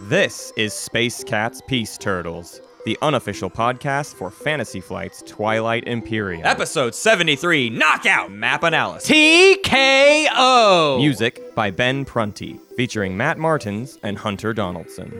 This is Space Cats Peace Turtles, the unofficial podcast for Fantasy Flight's Twilight Imperium. Episode 73 Knockout Map Analysis. TKO. Music by Ben Prunty, featuring Matt Martins and Hunter Donaldson.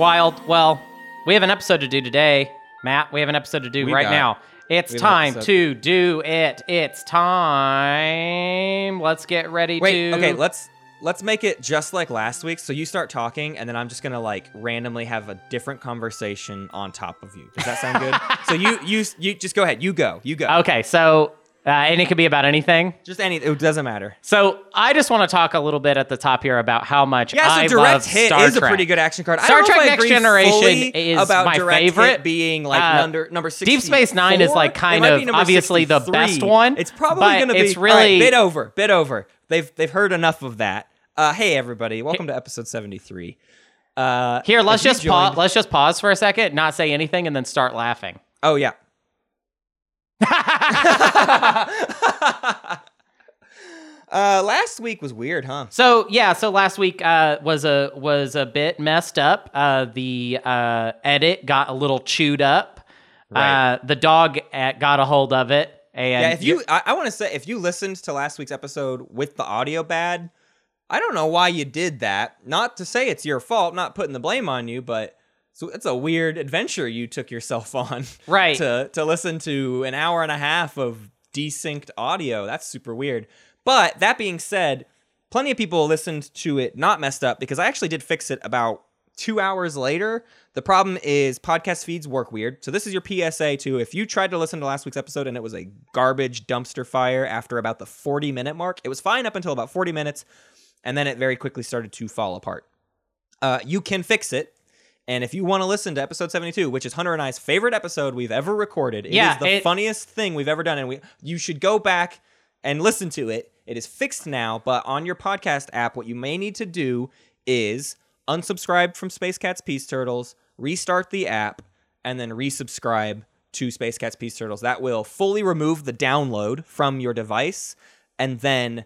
Wild. Well, we have an episode to do today, Matt. We have an episode to do We right got- now. It's time to do it. It's time. Let's get ready Wait, to. okay, let's let's make it just like last week. So you start talking, and then I'm just gonna like randomly have a different conversation on top of you. Does that sound good? so you you you just go ahead. You go. You go. Okay, so uh, and it could be about anything. Just any. It doesn't matter. So I just want to talk a little bit at the top here about how much Yeah, so I direct love hit Star is a Trek. pretty good action card. I Star Trek Next Generation is about my direct favorite. being like Uh, number number sixty. Deep Space Nine is, like, kind of obviously the best one, It's probably gonna be it's all right, really- bit over, bit over. They've they've heard enough of that. Uh, hey everybody, welcome to episode seventy three. Uh, Here, let's just pause. Let's just pause for a second, not say anything, and then start laughing. Oh yeah. Uh, last week was weird, huh? So yeah, so last week uh, was a was a bit messed up. Uh, the uh, edit got a little chewed up. Right. Uh, the dog uh, got a hold of it, and Yeah, if you, I, I want to say, if you listened to last week's episode with the audio bad, I don't know why you did that. Not to say it's your fault, not putting the blame on you, but so it's a weird adventure you took yourself on. Right. To to listen to an hour and a half of desynced audio. That's super weird. But that being said, plenty of people listened to it not messed up because I actually did fix it about two hours later. The problem is podcast feeds work weird. So this is your PSA too. If you tried to listen to last week's episode and it was a garbage dumpster fire after about the 40 minute mark, it was fine up until about 40 minutes, and then it very quickly started to fall apart. Uh, you can fix it. And if you want to listen to episode 72, which is Hunter and I's favorite episode we've ever recorded, it is Yeah, the it- funniest thing we've ever done. And we you should go back and listen to it. It is fixed now, but on your podcast app, what you may need to do is unsubscribe from Space Cats Peace Turtles, restart the app, and then resubscribe to Space Cats Peace Turtles. That will fully remove the download from your device and then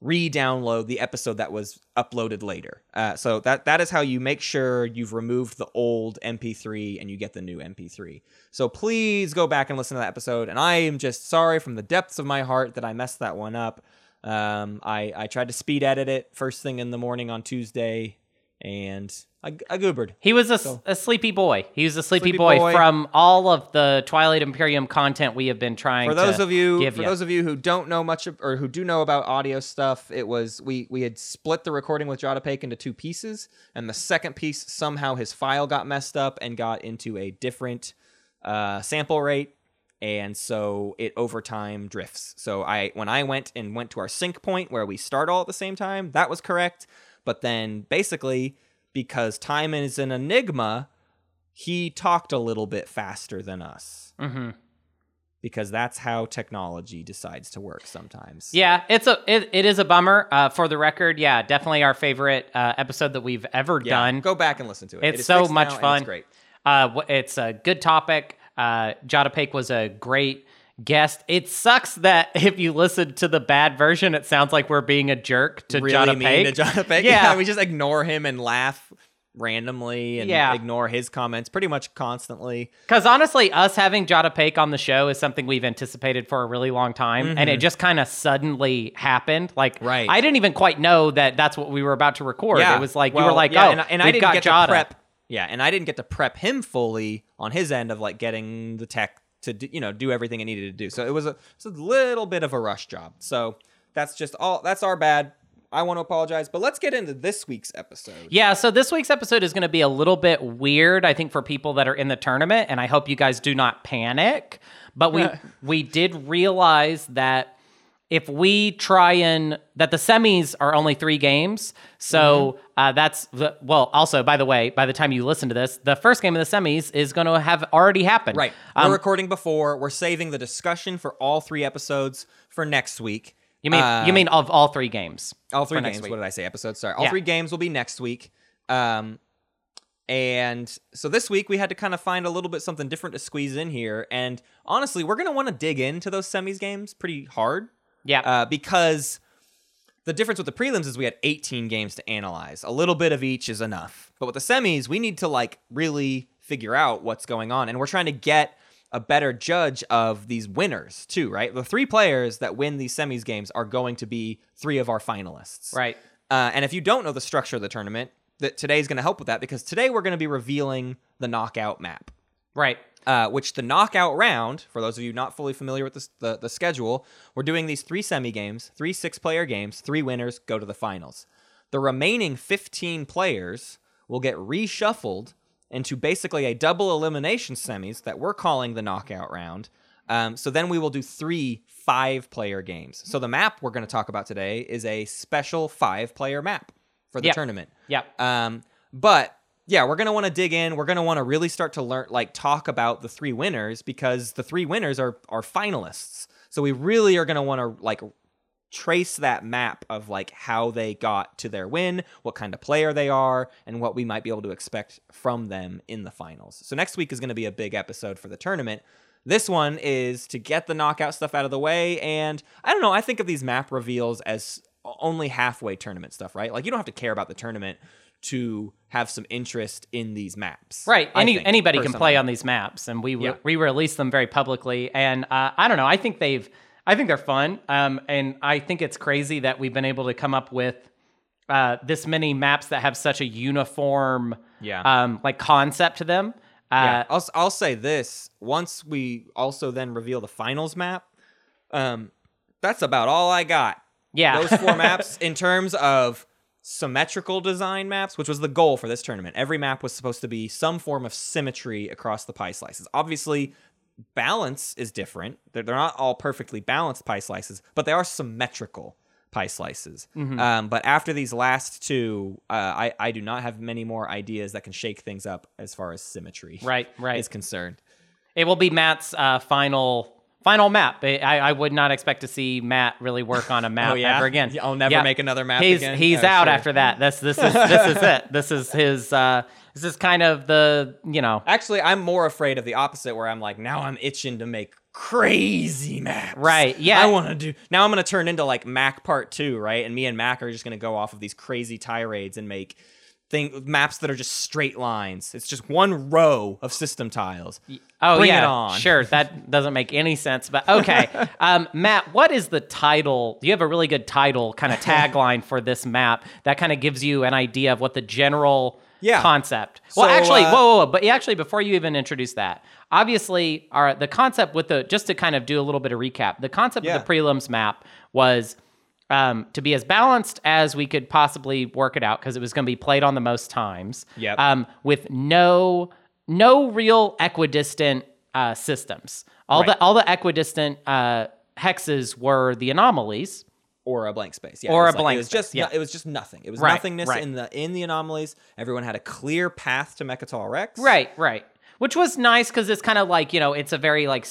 re-download the episode that was uploaded later. Uh, so that that is how you make sure you've removed the old MP3 and you get the new MP3. So please go back and listen to that episode. And I am just sorry from the depths of my heart that I messed that one up. Um, I I tried to speed edit it first thing in the morning on Tuesday, and I, I goobered. he was a, a sleepy boy. He was a sleepy, Sleepy boy, boy. from all of the Twilight Imperium content we have been trying. for those to of you for ya. those of you who don't know much of, or who do know about audio stuff it was we we had split the recording with Jada Jotapake into two pieces and the second piece somehow his file got messed up and got into a different uh, sample rate and so it over time drifts so i when i went and went to our sync point where we start all at the same time that was correct but then basically because time is an enigma he talked a little bit faster than us Mhm. because that's how technology decides to work sometimes. Yeah, it's a it, it is a bummer. Uh, for the record, yeah, definitely our favorite uh, episode that we've ever Yeah, done. Go back and listen to it. It's It so much fun. It's great. Uh, it's a good topic. Uh, Jotapake was a great guest. It sucks that if you listen to the bad version, it sounds like we're being a jerk to really Jotapake. mean to Jotapake. Yeah. we just ignore him and laugh randomly and Yeah. ignore his comments pretty much constantly. Because honestly, us having Jotapake on the show is something we've anticipated for a really long time, and it just kind of suddenly happened. Like, Mm-hmm. Right. I didn't even quite know that that's what we were about to record. Yeah, It was like you were like, yeah, oh, and, I- and I didn't got get Jota. to prep. Yeah, and I didn't get to prep him fully on his end of like getting the tech to do, you know do everything it needed to do. So it was a it's a little bit of a rush job. So that's just all. That's our bad. I want to apologize, but let's get into this week's episode. Yeah, so this week's episode is going to be a little bit weird, I think, for people that are in the tournament, and I hope you guys do not panic. But we we did realize that if we try and that the semis are only three games, so Mm-hmm. uh, that's the, well. Also, by the way, by the time you listen to this, the first game of the semis is going to have already happened. Right. Um, We're recording before. We're saving the discussion for all three episodes for next week. you mean Uh, you mean of all three games? all three games? What did I say? Episodes. Sorry. All Yeah. three games will be next week. Um, and so this week we had to kind of find a little bit something different to squeeze in here. And honestly, we're gonna want to dig into those semis games pretty hard. Yeah. Uh, because the difference with the prelims is we had 18 games to analyze. A little bit of each is enough. But with the semis, we need to like really figure out what's going on. And we're trying to get a better judge of these winners too, right? The three players that win these semis games are going to be three of our finalists. right. Uh, and if you don't know the structure of the tournament, that today is going to help with that because today we're going to be revealing the knockout map Right. Uh, which the knockout round, for those of you not fully familiar with this, the, the schedule, we're doing these three semi games, three six player games, three winners go to the finals. The remaining 15 players will get reshuffled into basically a double elimination semis that we're calling the knockout round. Um, so then we will do three five player games. So the map we're going to talk about today is a special five player map for the Yep. tournament. Yep. Um, but yeah, we're gonna want to dig in. We're gonna want to really start to learn, like, talk about the three winners because the three winners are are finalists. So we really are gonna want to like trace that map of like how they got to their win, what kind of player they are, and what we might be able to expect from them in the finals. So next week is going to be a big episode for the tournament. This one is to get the knockout stuff out of the way, and I don't know. I think of these map reveals as only halfway tournament stuff, right? Like you don't have to care about the tournament to have some interest in these maps, Right. Any, think, anybody can play on these maps, and we Yeah. we release them very publicly. And uh, I don't know. I think they've. I think they're fun. Um, and I think it's crazy that we've been able to come up with uh, this many maps that have such a uniform, Yeah. um, like concept to them. Uh, Yeah, I'll I'll say this. Once we also then reveal the finals map, um, that's about all I got. Yeah. those four maps in terms of symmetrical design maps, which was the goal for this tournament. Every map was supposed to be some form of symmetry across the pie slices. Obviously, balance is different. They're, they're not all perfectly balanced pie slices, but they are symmetrical pie slices. Mm-hmm. Um, but after these last two, uh, I, I do not have many more ideas that can shake things up as far as symmetry Right, right. is concerned. It will be Matt's uh, final final map. I, I would not expect to see Matt really work on a map Oh, yeah? ever again. I'll never make another map he's, again? He's Oh, out sure. after that. This this is this is it. This is his. Uh, this is kind of the you know. Actually, I'm more afraid of the opposite, where I'm like, now I'm itching to make crazy maps. Right, yeah. I want to do. Now I'm going to turn into like Mac Part Two, right? And me and Mac are just going to go off of these crazy tirades and make thing maps that are just straight lines. It's just one row of system tiles. Oh Bring yeah, it on. sure. That doesn't make any sense, but okay. um, Matt, what is the title? Do you have a really good title, kind of tagline for this map that kind of gives you an idea of what the general Yeah. concept? Well, So, actually, uh, whoa, whoa, whoa, but actually, before you even introduce that, obviously, our the concept with the just to kind of do a little bit of recap, the concept Yeah. of the prelims map was. Um, to be as balanced as we could possibly work it out because it was going to be played on the most times Yep. um, with no no real equidistant uh, systems. All Right. the all the equidistant uh, hexes were the anomalies. Or a blank space, yeah. Or a like- blank It was space, just, yeah. it was just nothing. It was Right, nothingness right. in the in the anomalies. Everyone had a clear path to Mecatol Rex. Right, right. Which was nice because it's kind of like you know it's a very like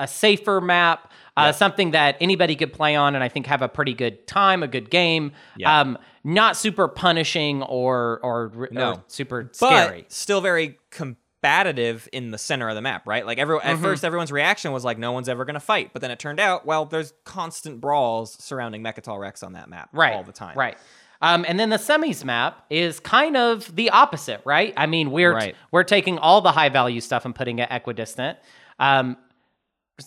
a safer map, uh, something that anybody could play on and I think have a pretty good time, a good game. Yeah. Um, not super punishing or or, or No. super but scary. still very combative in the center of the map, right? Like every Mm-hmm. at first, everyone's reaction was like, "No one's ever going to fight," but then it turned out, well, there's constant brawls surrounding Mecatol Rex on that map, right all the time, right um, and then the semis map is kind of the opposite right i mean we're Right. we're taking all the high value stuff and putting it equidistant um,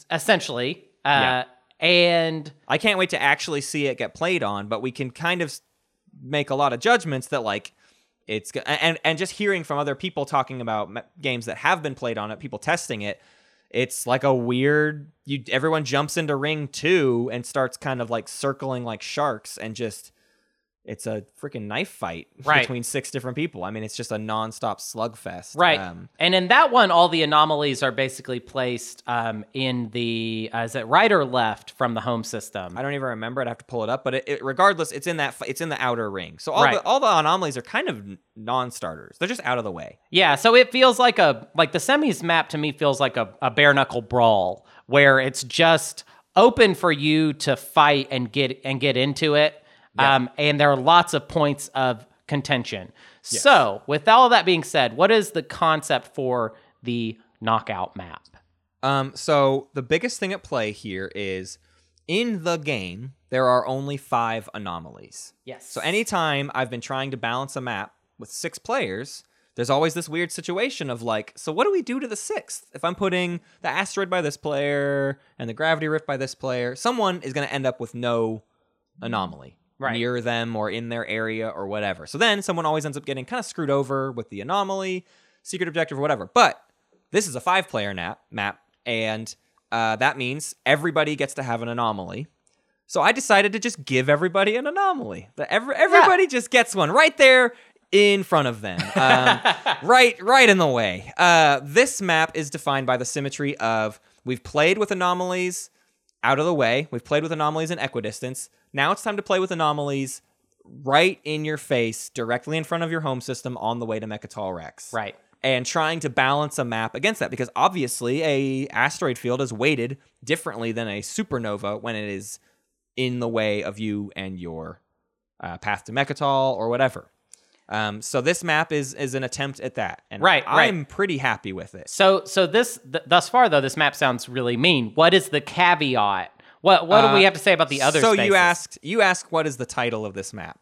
essentially uh, Yeah. and I can't wait to actually see it get played on, but we can kind of make a lot of judgments that like it's and and just hearing from other people talking about games that have been played on it, people testing it, it's like a weird you everyone jumps into ring 2 and starts kind of like circling like sharks and just it's a freaking knife fight Right. between six different people. I mean, it's just a nonstop slugfest. Right. Um, and in that one, all the anomalies are basically placed um, in the, uh, is it right or left from the home system? I don't even remember. I'd have to pull it up, but it, it, regardless, it's in that it's in the outer ring. So all Right. the all the anomalies are kind of non-starters. They're just out of the way. Yeah, so it feels like a like the semis map to me feels like a, a bare knuckle brawl where it's just open for you to fight and get and get into it. Um, and there are lots of points of contention. So, with all that being said, what is the concept for the knockout map? Um, so the biggest thing at play here is in the game there are only five anomalies. Yes. So anytime I've been trying to balance a map with six players, there's always this weird situation of like, so what do we do to the sixth? If I'm putting the asteroid by this player and the gravity rift by this player, someone is going to end up with no anomaly Right. near them or in their area or whatever. So then someone always ends up getting kind of screwed over with the anomaly, secret objective, or whatever. But this is a five player nap, map, and uh, that means everybody gets to have an anomaly. So I decided to just give everybody an anomaly. That every, everybody just gets one right there in front of them, um, right, right in the way. Uh, this map is defined by the symmetry of we've played with anomalies out of the way. We've played with anomalies in equidistance. Now it's time to play with anomalies right in your face, directly in front of your home system on the way to Mecatol Rex Right. and trying to balance a map against that because obviously a asteroid field is weighted differently than a supernova when it is in the way of you and your uh, path to Mecatol or whatever. Um, so this map is is an attempt at that, and Right, right. I'm pretty happy with it. So so this th- thus far though this map sounds really mean. What is the caveat? What what do we Uh, have to say about the other So spaces? you asked, you asked, what is the title of this map?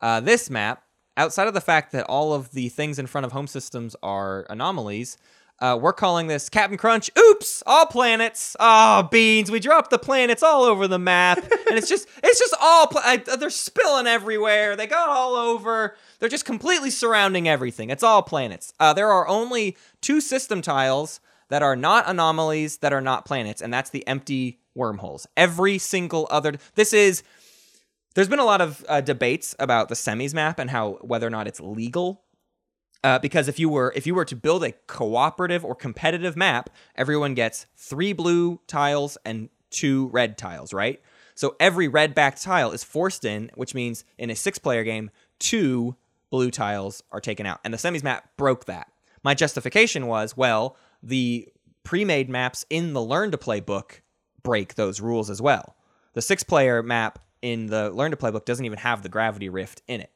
Uh, this map, outside of the fact that all of the things in front of home systems are anomalies, uh, we're calling this Captain Crunch. Oops, all planets. Oh, beans. We dropped the planets all over the map, and it's just, it's just all. Pla- I, they're spilling everywhere. They got all over. They're just completely surrounding everything. It's all planets. Uh, there are only two system tiles that are not anomalies that are not planets, and that's the empty wormholes. Every single other. This is. There's been a lot of uh, debates about the semis map and how whether or not it's legal. Uh, because if you were if you were to build a cooperative or competitive map, everyone gets three blue tiles and two red tiles, right? So every red backed tile is forced in, which means in a six player game, two blue tiles are taken out. And the semis map broke that. My justification was, well, the pre-made maps in the learn to play book break those rules as well. The six player map in the learn to play book doesn't even have the gravity rift in it.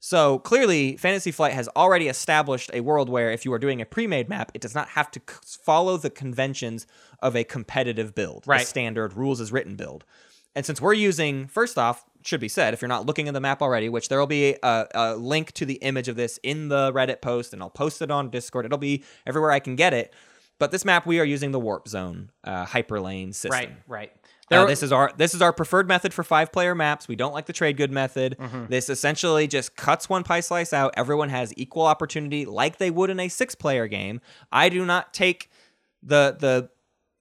So clearly, Fantasy Flight has already established a world where if you are doing a pre-made map, it does not have to c- follow the conventions of a competitive build, the Right. standard rules as written build. And since we're using, first off, should be said, if you're not looking at the map already, which there will be a, a link to the image of this in the Reddit post, and I'll post it on Discord. It'll be everywhere I can get it. But this map, we are using the Warp Zone uh, hyperlane system. right right. Uh, this is our this is our preferred method for five player maps. We don't like the trade good method. Mm-hmm. This essentially just cuts one pie slice out. Everyone has equal opportunity, like they would in a six player game. I do not take the the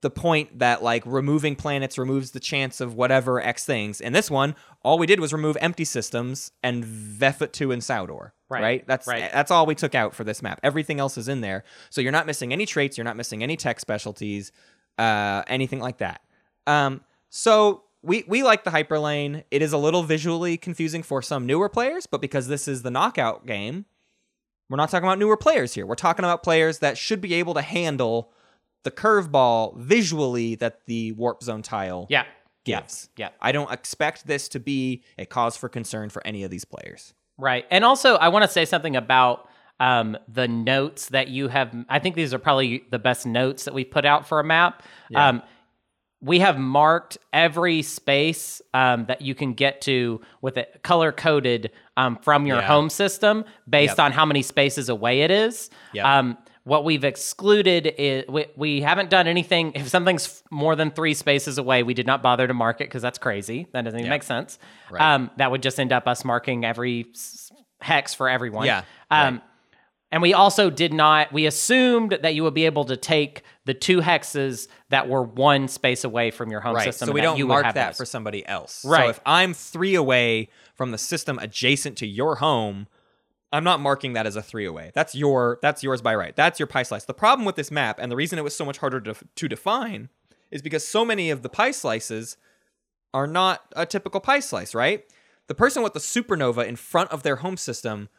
the point that like removing planets removes the chance of whatever X things. In this one, all we did was remove empty systems and Vefut and Saudor. Right, Right. That's right. that's all we took out for this map. Everything else is in there. So you're not missing any traits, you're not missing any tech specialties, uh, anything like that. Um, so we we like the hyperlane. It is a little visually confusing for some newer players, but because this is the knockout game, we're not talking about newer players here. We're talking about players that should be able to handle the curveball visually that the warp zone tile yeah gives. yeah. I don't expect this to be a cause for concern for any of these players. Right. And also, I want to say something about um, the notes that you have. I think these are probably the best notes that we've put out for a map. Um, we have marked every space um, that you can get to with it color coded um, from your Yeah. home system based Yep. on how many spaces away it is. Yep. Um, what we've excluded is we, we haven't done anything. If something's more than three spaces away, we did not bother to mark it because that's crazy. That doesn't even make sense. Right. Um, that would just end up us marking every hex for everyone. Yeah, Um, And we also did not, we assumed that you would be able to take the two hexes that were one space away from your home Right. system. So we don't mark that those. for somebody else. Right. So if I'm three away from the system adjacent to your home, I'm not marking that as a three away. That's your that's yours by right. That's your pie slice. The problem with this map, and the reason it was so much harder to, to define, is because so many of the pie slices are not a typical pie slice, right? The person with the supernova in front of their home system,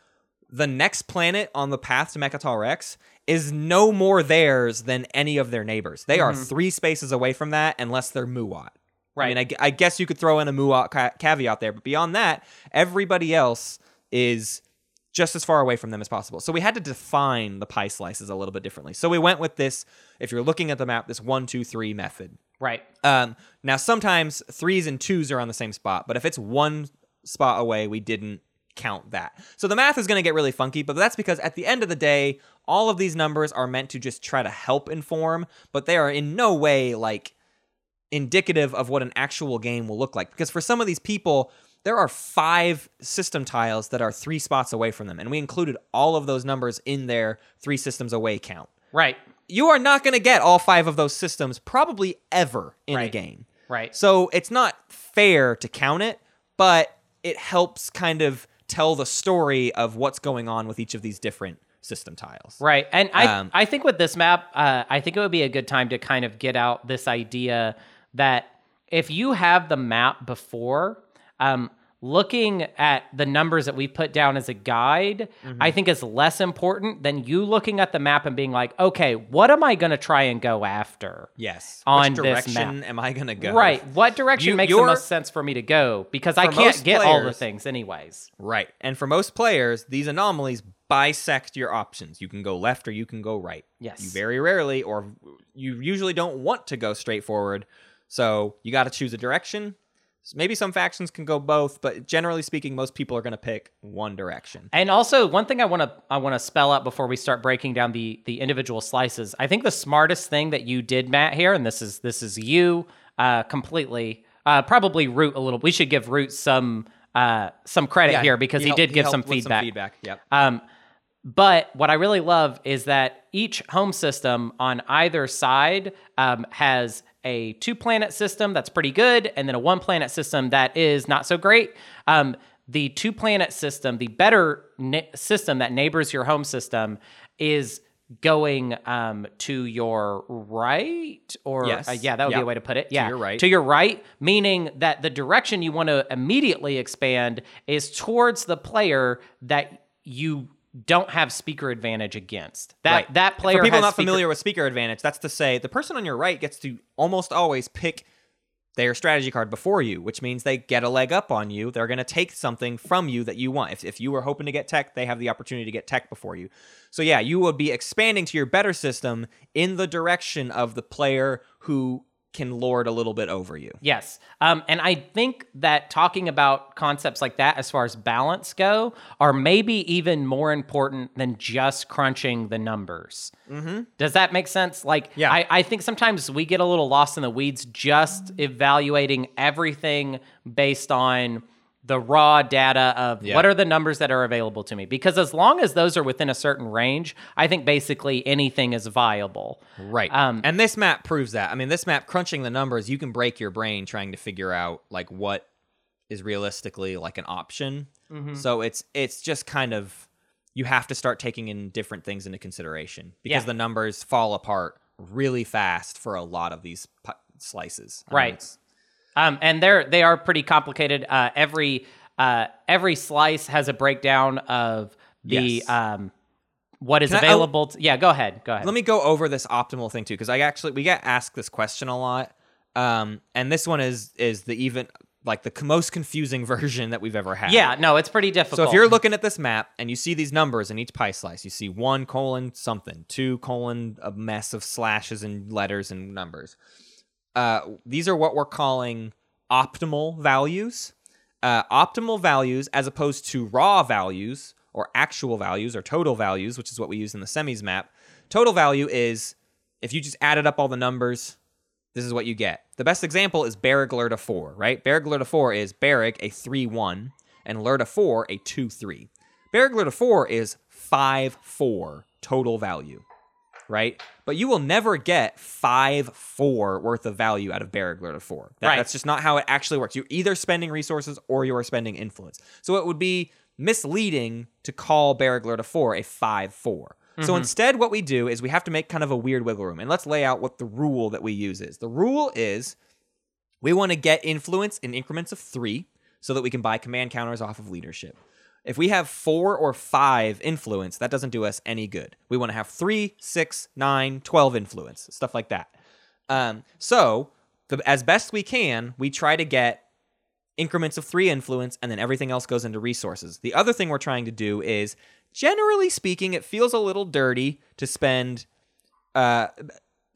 the next planet on the path to Mecatol Rex is no more theirs than any of their neighbors. They are three spaces away from that unless they're Muaat. I Right. mean, I, I guess you could throw in a Muaat ca- caveat there, but beyond that, everybody else is just as far away from them as possible. So we had to define the pie slices a little bit differently. So we went with this, if you're looking at the map, this one, two, three method. Right. Um, now sometimes threes and twos are on the same spot, but if it's one spot away, we didn't count that. So the math is going to get really funky, but that's because at the end of the day, all of these numbers are meant to just try to help inform, but they are in no way like indicative of what an actual game will look like. Because for some of these people, there are five system tiles that are three spots away from them, and we included all of those numbers in their three systems away count. Right. You are not going to get all five of those systems probably ever in a game. Right. So it's not fair to count it, but it helps kind of tell the story of what's going on with each of these different system tiles. Right. And I, Um, I think with this map, uh, I think it would be a good time to kind of get out this idea that if you have the map before, um, looking at the numbers that we put down as a guide, Mm-hmm. I think is less important than you looking at the map and being like, okay, what am I going to try and go after? Yes. On Which this direction map. am I going to go? Right. What direction You- makes the most sense for me to go? Because I can't get all the things anyways. Right. And for most players, these anomalies bisect your options. You can go left or you can go right. Yes. You very rarely or you usually don't want to go straight forward. So you got to choose a direction. Maybe some factions can go both, but generally speaking, most people are going to pick one direction. And also, one thing I want to I want to spell out before we start breaking down the the individual slices. I think the smartest thing that you did, Matt, here, and this is this is you uh, completely. Uh, probably Root a little. We should give Root some uh, some credit here because he, helped- did give helped some feedback. feedback. Yep. Um, but what I really love is that each home system on either side um, has a two planet system that's pretty good, and then a one planet system that is not so great. Um, the two planet system, the better na- system that neighbors your home system, is going um, to your right, or Yes. uh, yeah, that would be a way to put it. Yeah, your right. To your right, meaning that the direction you want to immediately expand is towards the player that you don't have speaker advantage against. That Right. that player For people not speaker- familiar with speaker advantage, that's to say the person on your right gets to almost always pick their strategy card before you, which means they get a leg up on you. They're going to take something from you that you want. If, if you were hoping to get tech, they have the opportunity to get tech before you. So, yeah, you would be expanding to your better system in the direction of the player who can lord a little bit over you. Yes. Um, and I think that talking about concepts like that as far as balance go are maybe even more important than just crunching the numbers. Mm-hmm. Does that make sense? Like, Yeah. I, I think sometimes we get a little lost in the weeds just evaluating everything based on the raw data of Yeah. what are the numbers that are available to me. Because as long as those are within a certain range, I think basically anything is viable. Right. Um, and this map proves that. I mean, this map crunching the numbers, you can break your brain trying to figure out like what is realistically like an option. Mm-hmm. So it's it's just kind of you have to start taking in different things into consideration because Yeah. the numbers fall apart really fast for a lot of these pu- slices. I mean, Right. Um, and they're they are pretty complicated. Uh, every uh, every slice has a breakdown of the Yes. um, what is Can I- oh, available. to, yeah, go ahead. Go ahead. Let me go over this optimal thing too, because I actually we get asked this question a lot, um, and this one is is the even like the most confusing version that we've ever had. yeah, no, it's pretty difficult. So if you're looking at this map and you see these numbers in each pie slice, you see one colon something, two colon a mess of slashes and letters and numbers. Uh, these are what we're calling optimal values. Uh, optimal values, as opposed to raw values or actual values or total values, which is what we use in the semis map. Total value is if you just added up all the numbers, this is what you get. The best example is Bereg Lirta 4, right? Bereg Lirta 4 is Bereg, a 3 1, and Lirta 4, a 2 3. Bereg Lirta 4 is five four total value, right? But you will never get five four worth of value out of Bereg Lirta four. That- Right. That's just not how it actually works. You're either spending resources or you are spending influence. So it would be misleading to call Bereg Lirta four a five four. So mm-hmm. instead, what we do is we have to make kind of a weird wiggle room, and let's lay out what the rule that we use is. The rule is we want to get influence in increments of three so that we can buy command counters off of leadership. If we have four or five influence, that doesn't do us any good. We want to have three, six, nine, 12 influence, stuff like that. Um, so, the, as best we can, we try to get increments of three influence, and then everything else goes into resources. The other thing we're trying to do is, generally speaking, it feels a little dirty to spend. Uh,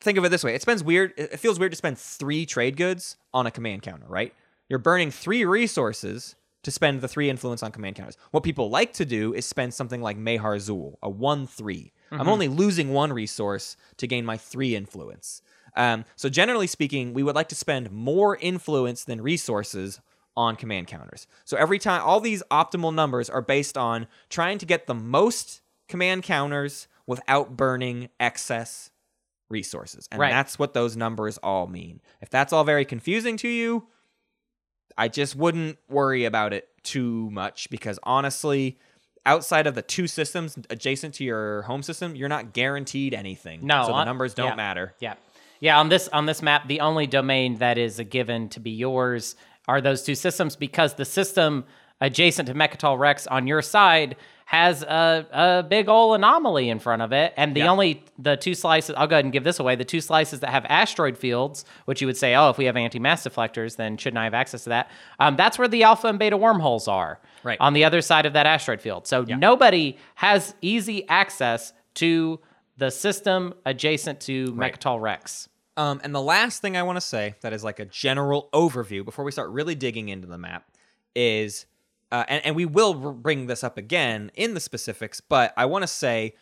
think of it this way: it spends weird. It feels weird to spend three trade goods on a command counter, right? You're burning three resources to spend the three influence on command counters. What people like to do is spend something like Mehar Xull, a one-three. I'm only losing one resource to gain my three influence. Um, so generally speaking, we would like to spend more influence than resources on command counters. So every time, all these optimal numbers are based on trying to get the most command counters without burning excess resources. And Right. that's what those numbers all mean. If that's all very confusing to you, I just wouldn't worry about it too much because honestly, outside of the two systems adjacent to your home system, you're not guaranteed anything. No, so the numbers don't yeah. matter. Yeah. Yeah, on this on this map, the only domain that is a given to be yours are those two systems because the system adjacent to Mecatol Rex on your side has a, a big ol' anomaly in front of it. And the Yeah. only the two slices I'll go ahead and give this away. The two slices that have asteroid fields, which you would say, oh, if we have anti-mass deflectors, then shouldn't I have access to that? Um, that's where the alpha and beta wormholes are. Right. On the other side of that asteroid field. So nobody has easy access to the system adjacent to Mecatol Rex. Um, and the last thing I want to say that is like a general overview before we start really digging into the map is, uh, and, and we will bring this up again in the specifics, but I want to say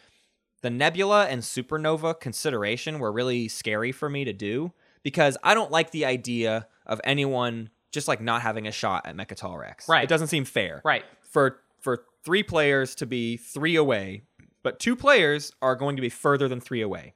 the nebula and supernova consideration were really scary for me to do because I don't like the idea of anyone just like not having a shot at Mecatol Rex. Right. It doesn't seem fair. Right. For for three players to be three away, but two players are going to be further than three away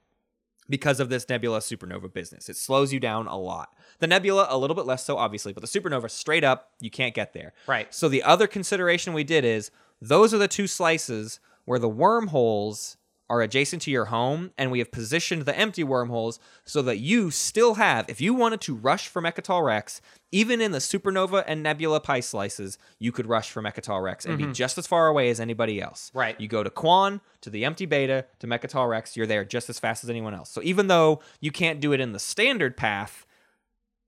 because of this nebula supernova business. It slows you down a lot. The nebula a little bit less so obviously, but the supernova straight up you can't get there. Right. So the other consideration we did is those are the two slices where the wormholes are adjacent to your home and we have positioned the empty wormholes so that you still have if you wanted to rush for Mecatol Rex, even in the supernova and nebula pie slices, you could rush for Mecatol Rex and be just as far away as anybody else. Right. You go to Quann, to the empty beta, to Mecatol Rex, you're there just as fast as anyone else. So even though you can't do it in the standard path,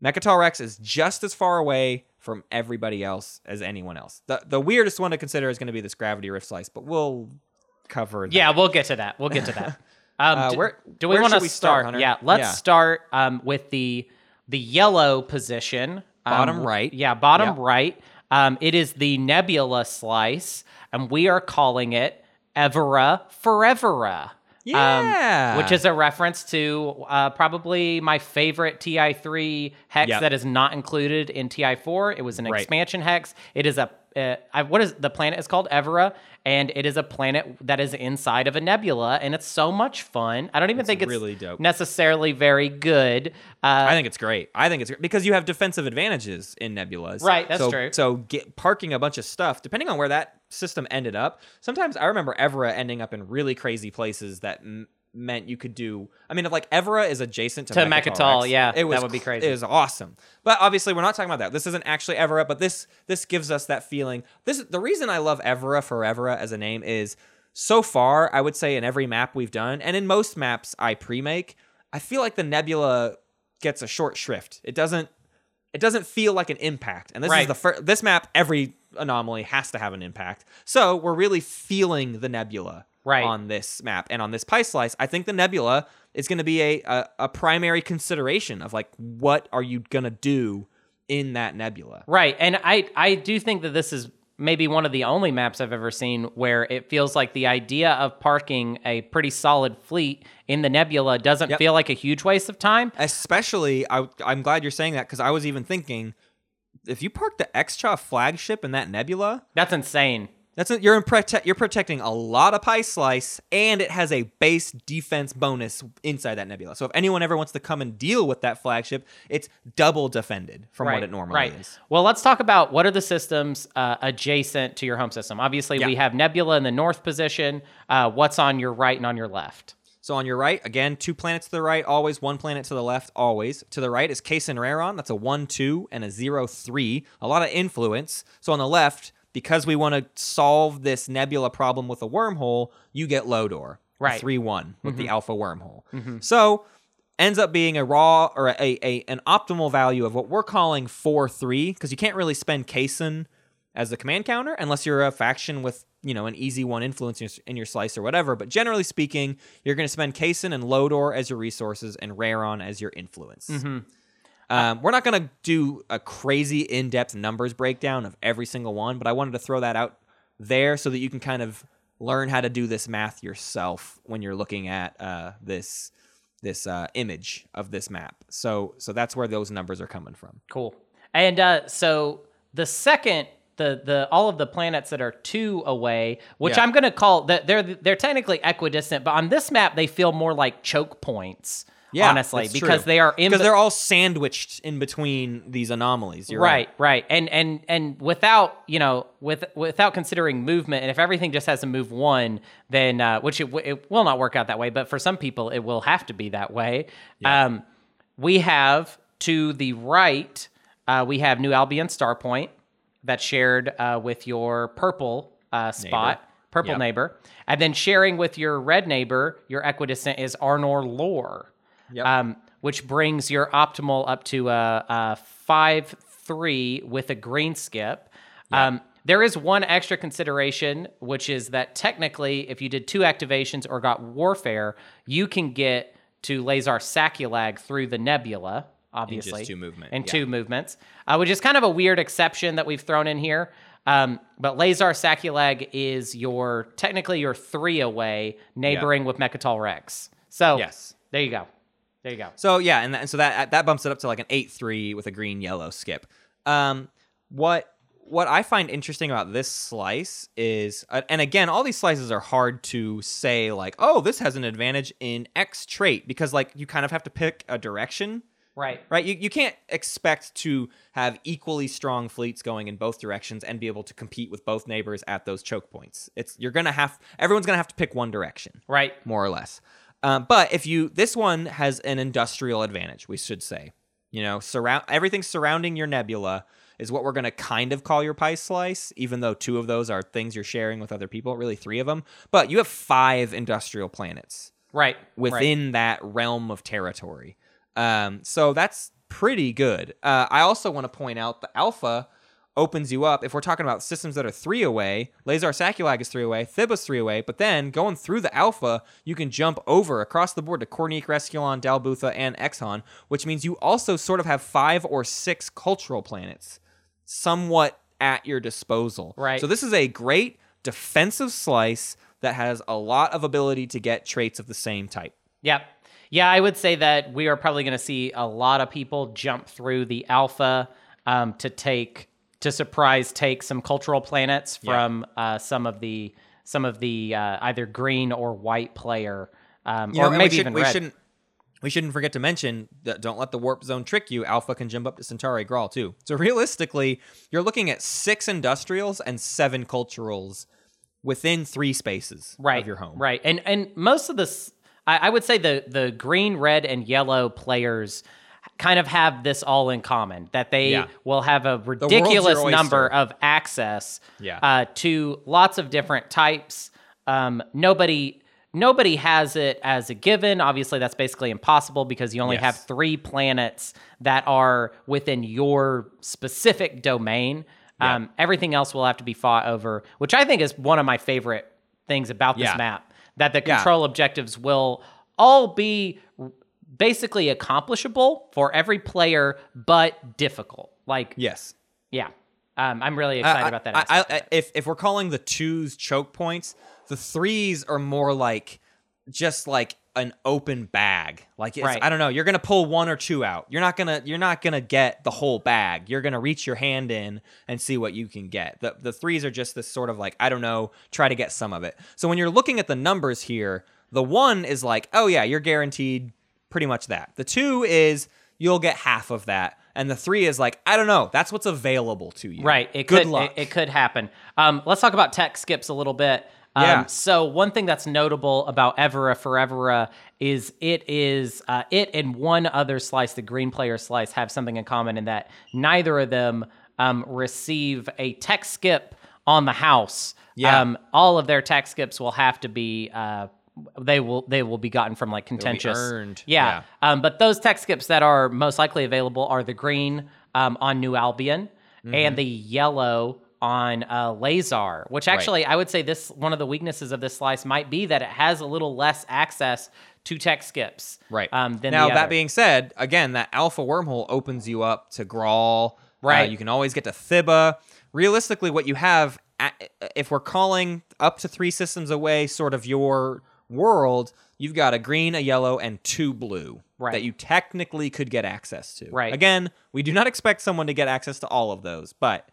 Mecatol Rex is just as far away from everybody else as anyone else. The the weirdest one to consider is going to be this gravity rift slice, but we'll cover that. Yeah, we'll get to that. We'll get to that. Um, Uh, do, where- do we want to start, start? Yeah, let's Yeah. start um, with the the yellow position, Um, Bottom right. Yeah, bottom Yep. right. Um, it is the nebula slice, and we are calling it Evera Forevera. Yeah. Um, which is a reference to uh, probably my favorite TI3 hex Yep. that is not included in TI4. It was an Right. expansion hex. It is a uh, I, what is the planet is called Evera, and it is a planet that is inside of a nebula, and it's so much fun. I don't even think it's really dope. necessarily very good. Uh, I think it's great. I think it's great because you have defensive advantages in nebulas. Right, that's so, true. So get, parking a bunch of stuff, depending on where that system ended up. Sometimes I remember Evera ending up in really crazy places that m- meant you could do. I mean, if like Evera is adjacent to, To Mecatol Mecatol, yeah, it was that would be crazy. It was awesome. But obviously, we're not talking about that. This isn't actually Evera, but this this gives us that feeling. This the reason I love Evera for Evera as a name is so far I would say in every map we've done, and in most maps I pre-make, I feel like the nebula gets a short shrift. It doesn't it doesn't feel like an impact. And this is the first this map every anomaly has to have an impact. So, we're really feeling the nebula Right. on this map and on this pie slice. I think the nebula is going to be a, a a primary consideration of like what are you going to do in that nebula. Right. And I I do think that this is maybe one of the only maps I've ever seen where it feels like the idea of parking a pretty solid fleet in the nebula doesn't Yep. feel like a huge waste of time. Especially I I'm glad you're saying that cuz I was even thinking if you park the Xxcha flagship in that nebula, That's insane. That's a, you're in prote- you're protecting a lot of pie slice, and it has a base defense bonus inside that nebula. So if anyone ever wants to come and deal with that flagship, it's double defended from what it normally right. is. Well, let's talk about what are the systems uh, adjacent to your home system. Obviously, Yeah. we have Nebula in the north position. Uh, what's on your right and on your left? So on your right, again, two planets to the right, always one planet to the left, always. To the right is Qucen'n and Rarron. That's a 1 2 and a 0 3. A lot of influence. So on the left, because we want to solve this nebula problem with a wormhole, you get Lodor. Right. 3 1 with the mm-hmm. alpha wormhole. Mm-hmm. So ends up being a raw or a, a an optimal value of what we're calling 4 3, because you can't really spend Qucen'n as the command counter unless you're a faction with you know an easy one influence in your, in your slice or whatever but generally speaking you're going to spend Qucen'n and Lodor as your resources and Rarron as your influence mm-hmm. Um, we're not going to do a crazy in-depth numbers breakdown of every single one but i wanted to throw that out there so that you can kind of learn how to do this math yourself when you're looking at uh, this this uh, image of this map so so that's where those numbers are coming from Cool. And uh, so the second, the the all of the planets that are two away, which Yeah. I'm going to call that they're they're technically equidistant, but on this map they feel more like choke points. Honestly, that's because true. they are because the- they're all sandwiched in between these anomalies. You're right, right. right, and and and without you know with without considering movement, and if everything just has to move one, then uh, which it, it will not work out that way, but for some people it will have to be that way. Um, we have to the right, uh, we have New Albion Star Point that's shared uh, with your purple uh, spot. Purple Yep. neighbor, and then sharing with your red neighbor, your equidistant is Arnor Lor Yep. um, which brings your optimal up to a, a five three with a green skip. Um, there is one extra consideration, which is that technically, if you did two activations or got warfare, you can get to Lazar Sakulag through the nebula. Obviously, two movement, and yeah. two movements, uh, which is kind of a weird exception that we've thrown in here. Um, but Lazar Sakulag is your technically your three away, neighboring with Mecatol Rex. So Yes. there you go. There you go. So yeah, and, that, and so that that bumps it up to like an eight three with a green yellow skip. Um, what what I find interesting about this slice is, uh, and again, all these slices are hard to say like, oh, this has an advantage in X trait because like you kind of have to pick a direction. Right. Right, you, you can't expect to have equally strong fleets going in both directions and be able to compete with both neighbors at those choke points. It's you're gonna have everyone's gonna have to pick one direction Right. more or less. Um, but if you, this one has an industrial advantage, we should say. You know, surround everything surrounding your nebula is what we're going to kind of call your pie slice, even though two of those are things you're sharing with other people, really three of them. But you have five industrial planets Right. right. within that realm of territory. Um, so that's pretty good. Uh, I also want to point out the alpha opens you up. If we're talking about systems that are three away, Lazar Sakulag is three away, Thibah's three away, but then going through the alpha, you can jump over across the board to Corneeq, Resculon, Dal Bootha, and Xxehan, which means you also sort of have five or six cultural planets somewhat at your disposal. Right. So this is a great defensive slice that has a lot of ability to get traits of the same type. Yep. Yeah, I would say that we are probably going to see a lot of people jump through the alpha um, to take to surprise take some cultural planets from uh, some of the some of the uh, either green or white player, um, You or know, and maybe we, should, even we red. shouldn't we shouldn't forget to mention that don't let the warp zone trick you. Alpha can jump up to Centauri Gral too. So realistically, you're looking at six industrials and seven culturals within three spaces right of your home. right and and most of this I, I would say the the green red and yellow players kind of have this all in common that they Yeah. will have a ridiculous number of access Yeah. uh, to lots of different types um, nobody nobody has it as a given obviously that's basically impossible because you only Yes. have three planets that are within your specific domain um, everything else will have to be fought over which i think is one of my favorite things about this Yeah. map that the Yeah. control objectives will all be basically accomplishable for every player but difficult like Yes. yeah um, i'm really excited I- about that I- I- if if we're calling the twos choke points, the threes are more like just like an open bag. Like it's, Right. I don't know, you're going to pull one or two out. You're not going to you're not to get the whole bag. You're going to reach your hand in and see what you can get. The the threes are just this sort of like I don't know, try to get some of it. So when you're looking at the numbers here, the 1 is like, "Oh yeah, you're guaranteed pretty much that." The 2 is you'll get half of that. And the 3 is like, I don't know, that's what's available to you. Right. It Good could luck. It, it could happen. Um, let's talk about tech skips a little bit. Um, Yeah. So one thing that's notable about Evera Forevera is it is uh, it and one other slice, the green player slice, have something in common in that neither of them um, receive a tech skip on the house. Yeah. Um, all of their tech skips will have to be. Uh, they will they will be gotten from like contentious earned. yeah, Um, but those tech skips that are most likely available are the green um, on New Albion Mm-hmm. and the yellow on uh, Lazar, which actually I would say this one of the weaknesses of this slice might be that it has a little less access to tech skips. Right. Um, than now that being said, again, that alpha wormhole opens you up to Gral. Uh, Right. you can always get to Thibah. Realistically, what you have, if we're calling up to three systems away, sort of your world, you've got a green, a yellow, and two blue Right. that you technically could get access to. Right. Again, we do not expect someone to get access to all of those, but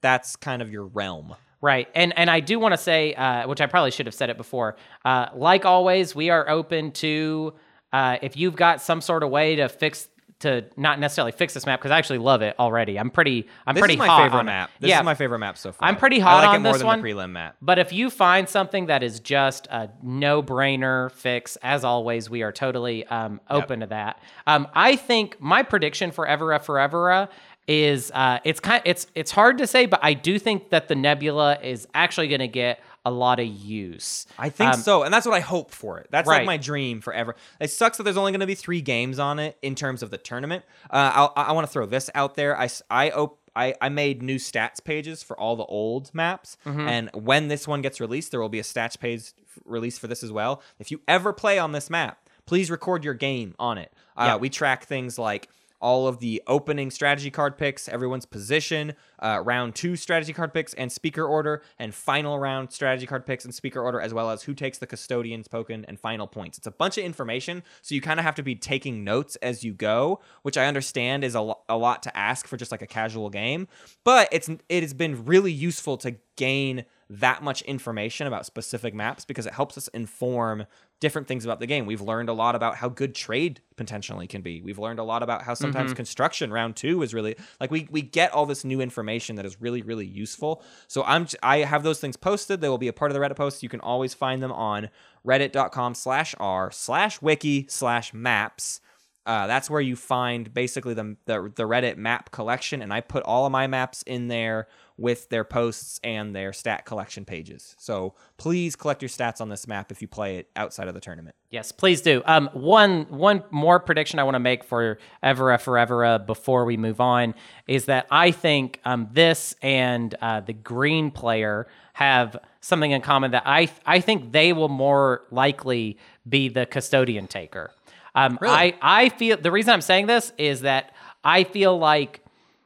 that's kind of your realm. Right, and and I do want to say, uh, which I probably should have said it before. Uh, like always, we are open to uh, if you've got some sort of way to fix to not necessarily fix this map because I actually love it already. I'm pretty I'm This pretty is my hot favorite on map. This yeah, is my favorite map so far. I'm pretty I hot like on it more this than one. the prelim map. But if you find something that is just a no-brainer fix, as always, we are totally um, open to that. Um, I think my prediction for Evera Forevera is uh, it's kind it's it's hard to say, but I do think that the Nebula is actually going to get a lot of use. I think Um, so, and that's what I hope for it. That's Right. like my dream forever. It sucks that there's only going to be three games on it in terms of the tournament. Uh, I'll, I want to throw this out there. I I op- I, I made new stats pages for all the old maps, Mm-hmm. and when this one gets released, there will be a stats page released for this as well. If you ever play on this map, please record your game on it. Uh, Yeah. We track things like all of the opening strategy card picks, everyone's position, uh, round two strategy card picks, and speaker order, and final round strategy card picks and speaker order, as well as who takes the custodian's token and final points. It's a bunch of information, so you kind of have to be taking notes as you go, which I understand is a, lo- a lot to ask for just like a casual game, but it's it has been really useful to gain that much information about specific maps because it helps us inform different things about the game. We've learned a lot about how good trade potentially can be. We've learned a lot about how sometimes Mm-hmm. construction round 2 is really like we we get all this new information that is really really useful. So I'm I have those things posted. They will be a part of the Reddit post. You can always find them on reddit.com slash r slash wiki slash maps. Uh, that's where you find basically the, the the Reddit map collection, and I put all of my maps in there with their posts and their stat collection pages. So please collect your stats on this map if you play it outside of the tournament. Yes, please do. Um, one one more prediction I want to make for Evera Forevera before we move on is that I think um, this and uh, the green player have something in common that I I think they will more likely be the custodian taker. Um, I I feel the reason I'm saying this is that I feel like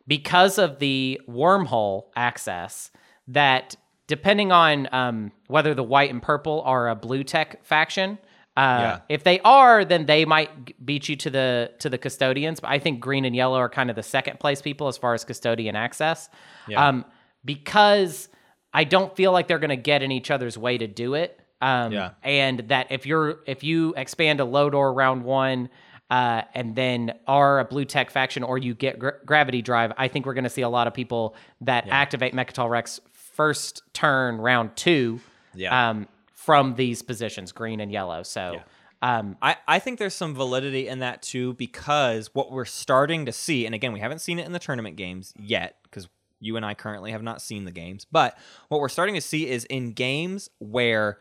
because of the wormhole access that depending on um, whether the white and purple are a blue tech faction uh, Yeah. if they are then they might beat you to the to the custodians but i think green and yellow are kind of the second place people as far as custodian access Yeah. um, because i don't feel like they're going to get in each other's way to do it um, Yeah. and that if you're if you expand a low door round one uh, and then are a blue tech faction or you get gra- gravity drive i think we're going to see a lot of people that activate mecatol rex first turn round two Yeah. um, from these positions green and yellow so um, I, I think there's some validity in that too because what we're starting to see, and again, we haven't seen it in the tournament games yet because you and I currently have not seen the games, but what we're starting to see is in games where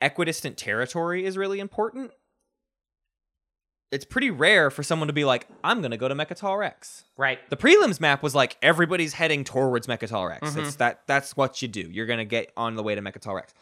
equidistant territory is really important. It's pretty rare for someone to be like, I'm going to go to Mecatol Rex. right The prelims map was like everybody's heading towards Mecatol Rex. Mm-hmm. It's that that's what you do. You're gonna get on the way to Mecatol Rex.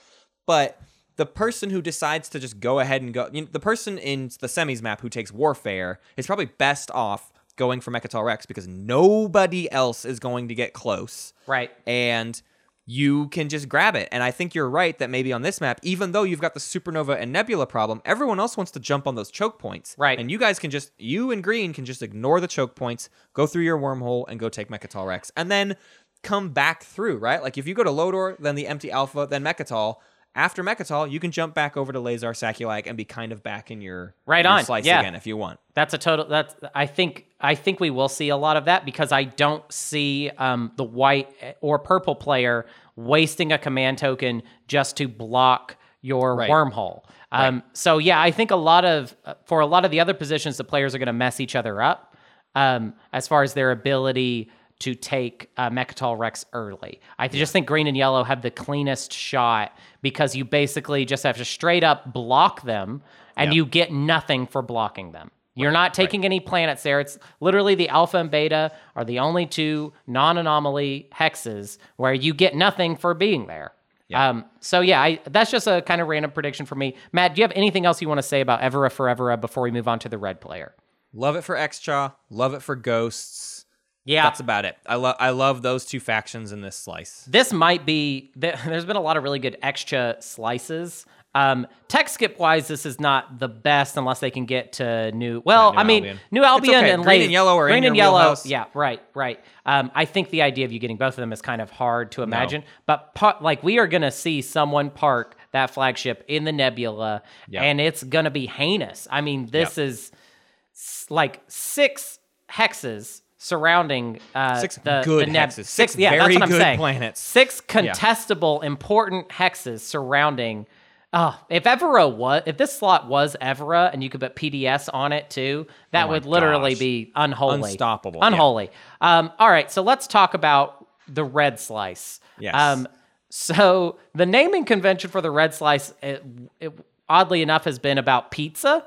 But the person who decides to just go ahead and go, you know, the person in the semis map who takes Warfare is probably best off going for Mecatol Rex because nobody else is going to get close right and you can just grab it. And I think you're right that maybe on this map, even though you've got the supernova and nebula problem, everyone else wants to jump on those choke points. Right. And you guys can just, you and green can just ignore the choke points, go through your wormhole, and go take Mecatol Rex. And then come back through, right? Like if you go to Lodor, then the empty alpha, then Mecatol. After Mecatol, you can jump back over to Lazar Sakulag and be kind of back in your, Right your on, slice yeah. again if you want. That's a total. That's I think I think we will see a lot of that because I don't see um, the white or purple player wasting a command token just to block your Right. wormhole. Um, So yeah, I think a lot of uh, for a lot of the other positions, the players are going to mess each other up um, as far as their ability to take uh, Mecatol Rex early. I just think green and yellow have the cleanest shot because you basically just have to straight up block them and Yeah. you get nothing for blocking them. You're not taking any planets there. It's literally the alpha and beta are the only two non-anomaly hexes where you get nothing for being there. Um, so yeah, I, that's just a kind of random prediction for me. Matt, do you have anything else you want to say about Evera Forevera before we move on to the red player? Love it for Xxcha, love it for Ghosts. Yeah, That's about it. I love I love those two factions in this slice. this might be th- there's been a lot of really good extra slices um tech skip wise this is not the best unless they can get to new well New i mean Albion. new albion okay. and Green Lazy- and yellow are in green and yellow wheelhouse. yeah right right um i think the idea of you getting both of them is kind of hard to imagine but pa- like we are gonna see someone park that flagship in the nebula Yep. and it's gonna be heinous i mean this Yep. is s- like six hexes surrounding uh, Six the, good the neb- hexes. Six yeah, that's very what I'm good saying. planets. Six contestable, important hexes surrounding. Oh, if Evera was, if this slot was Evera, and you could put PDS on it too, that Oh would literally gosh. be unholy, Unstoppable, yeah. unholy. Um, all right, so let's talk about the red slice. Yes. Um, so the naming convention for the red slice, it, it, oddly enough, has been about pizza.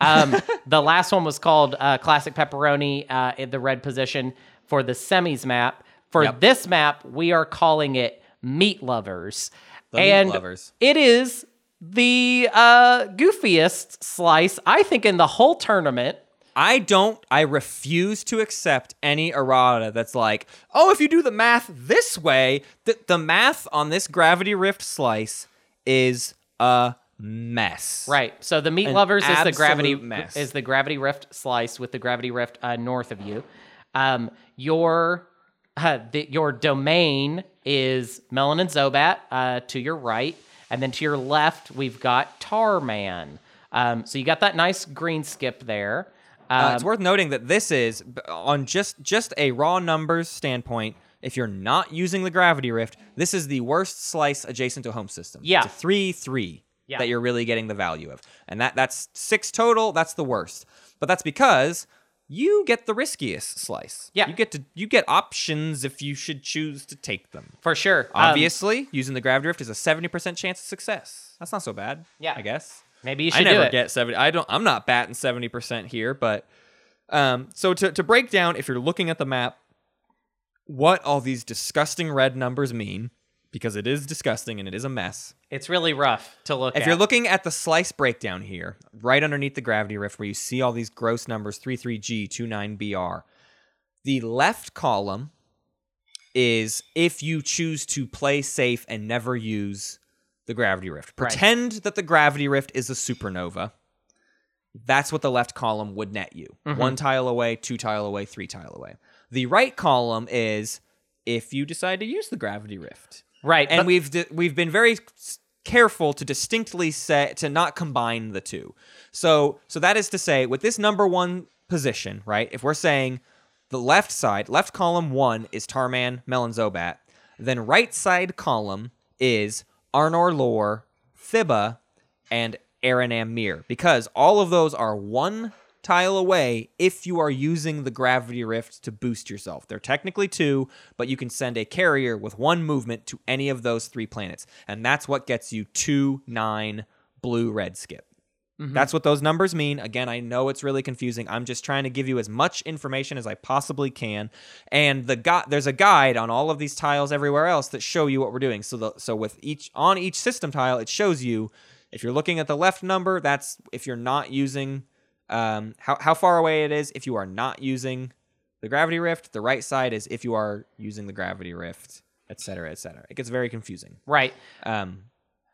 Um, the last one was called uh, classic pepperoni uh, in the red position for the semis map. For Yep. this map, we are calling it meat lovers, The Meat and Lovers. it is the uh, goofiest slice I think in the whole tournament. I don't I refuse to accept any errata that's like, "Oh, if you do the math this way, the, the math on this gravity rift slice is a mess." Right. So the meat An lovers is the gravity mess. is the gravity rift slice with the gravity rift uh, north of you. Um, your uh, the, your domain is Mellon and Zohbat uh, to your right, and then to your left we've got Tarman. Um, so you got that nice green skip there. Uh, Um, it's worth noting that this is on just just a raw numbers standpoint. If you're not using the gravity rift, this is the worst slice adjacent to home system. Yeah. it's a three three Yeah. that you're really getting the value of, and that that's six total. That's the worst, but that's because you get the riskiest slice. Yeah. you get to you get options if you should choose to take them. for sure. Um, Obviously, using the gravity rift is a seventy percent chance of success. That's not so bad. Yeah. I guess. maybe you should I never do it. get 70. I don't I'm not batting 70% here, but um so to to break down if you're looking at the map what all these disgusting red numbers mean because it is disgusting and it is a mess. it's really rough to look at. If at. you're looking at the slice breakdown here, right underneath the gravity rift where you see all these gross numbers 33G, 29BR, the left column is if you choose to play safe and never use the gravity rift. Right. Pretend that the gravity rift is a supernova. That's what the left column would net you. Mm-hmm. One tile away, two tile away, three tile away. The right column is if you decide to use the gravity rift right, and but- we've di- we've been very careful to distinctly say to not combine the two. So so that is to say, with this number one position, right? If we're saying the left side, left column one is Tarman, Mellon Zohbat, then right side column is Arnor Lor, Thibah, and Arinam Meer, because all of those are one tile away if you are using the gravity rift to boost yourself. They're technically two, but you can send a carrier with one movement to any of those three planets. And that's what gets you two, nine, blue, red skip. Mm-hmm. That's what those numbers mean. Again, I know it's really confusing. I'm just trying to give you as much information as I possibly can. And the gu- there's a guide on all of these tiles everywhere else that show you what we're doing. So the, so with each on each system tile, it shows you if you're looking at the left number, that's if you're not using um, how how far away it is. If you are not using the gravity rift, the right side is if you are using the gravity rift. et cetera, et cetera. It gets very confusing. Right. Um,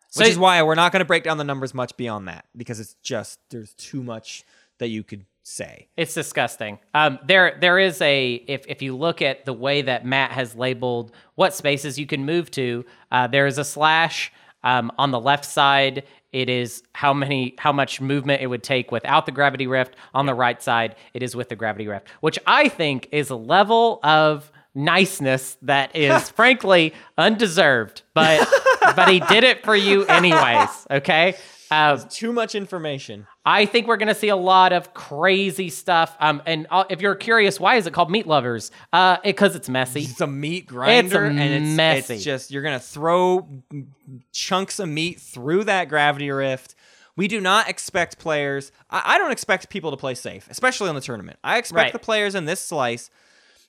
So- which is why we're not going to break down the numbers much beyond that because it's just there's too much that you could say. It's disgusting. Um, there, there is a if if you look at the way that Matt has labeled what spaces you can move to, uh, there is a slash um, on the left side. It is how many how much movement it would take without the gravity rift. On the right side, it is with the gravity rift, which I think is a level of niceness that is frankly undeserved. But but he did it for you anyways. Okay. Uh, Too much information. I think we're going to see a lot of crazy stuff. Um, and uh, if you're curious, why is it called Meat Lovers? Uh, because it's messy. It's a meat grinder, and it's messy. It's just you're gonna throw chunks of meat through that gravity rift. We do not expect players. I, I don't expect people to play safe, especially in the tournament. I expect Right. the players in this slice.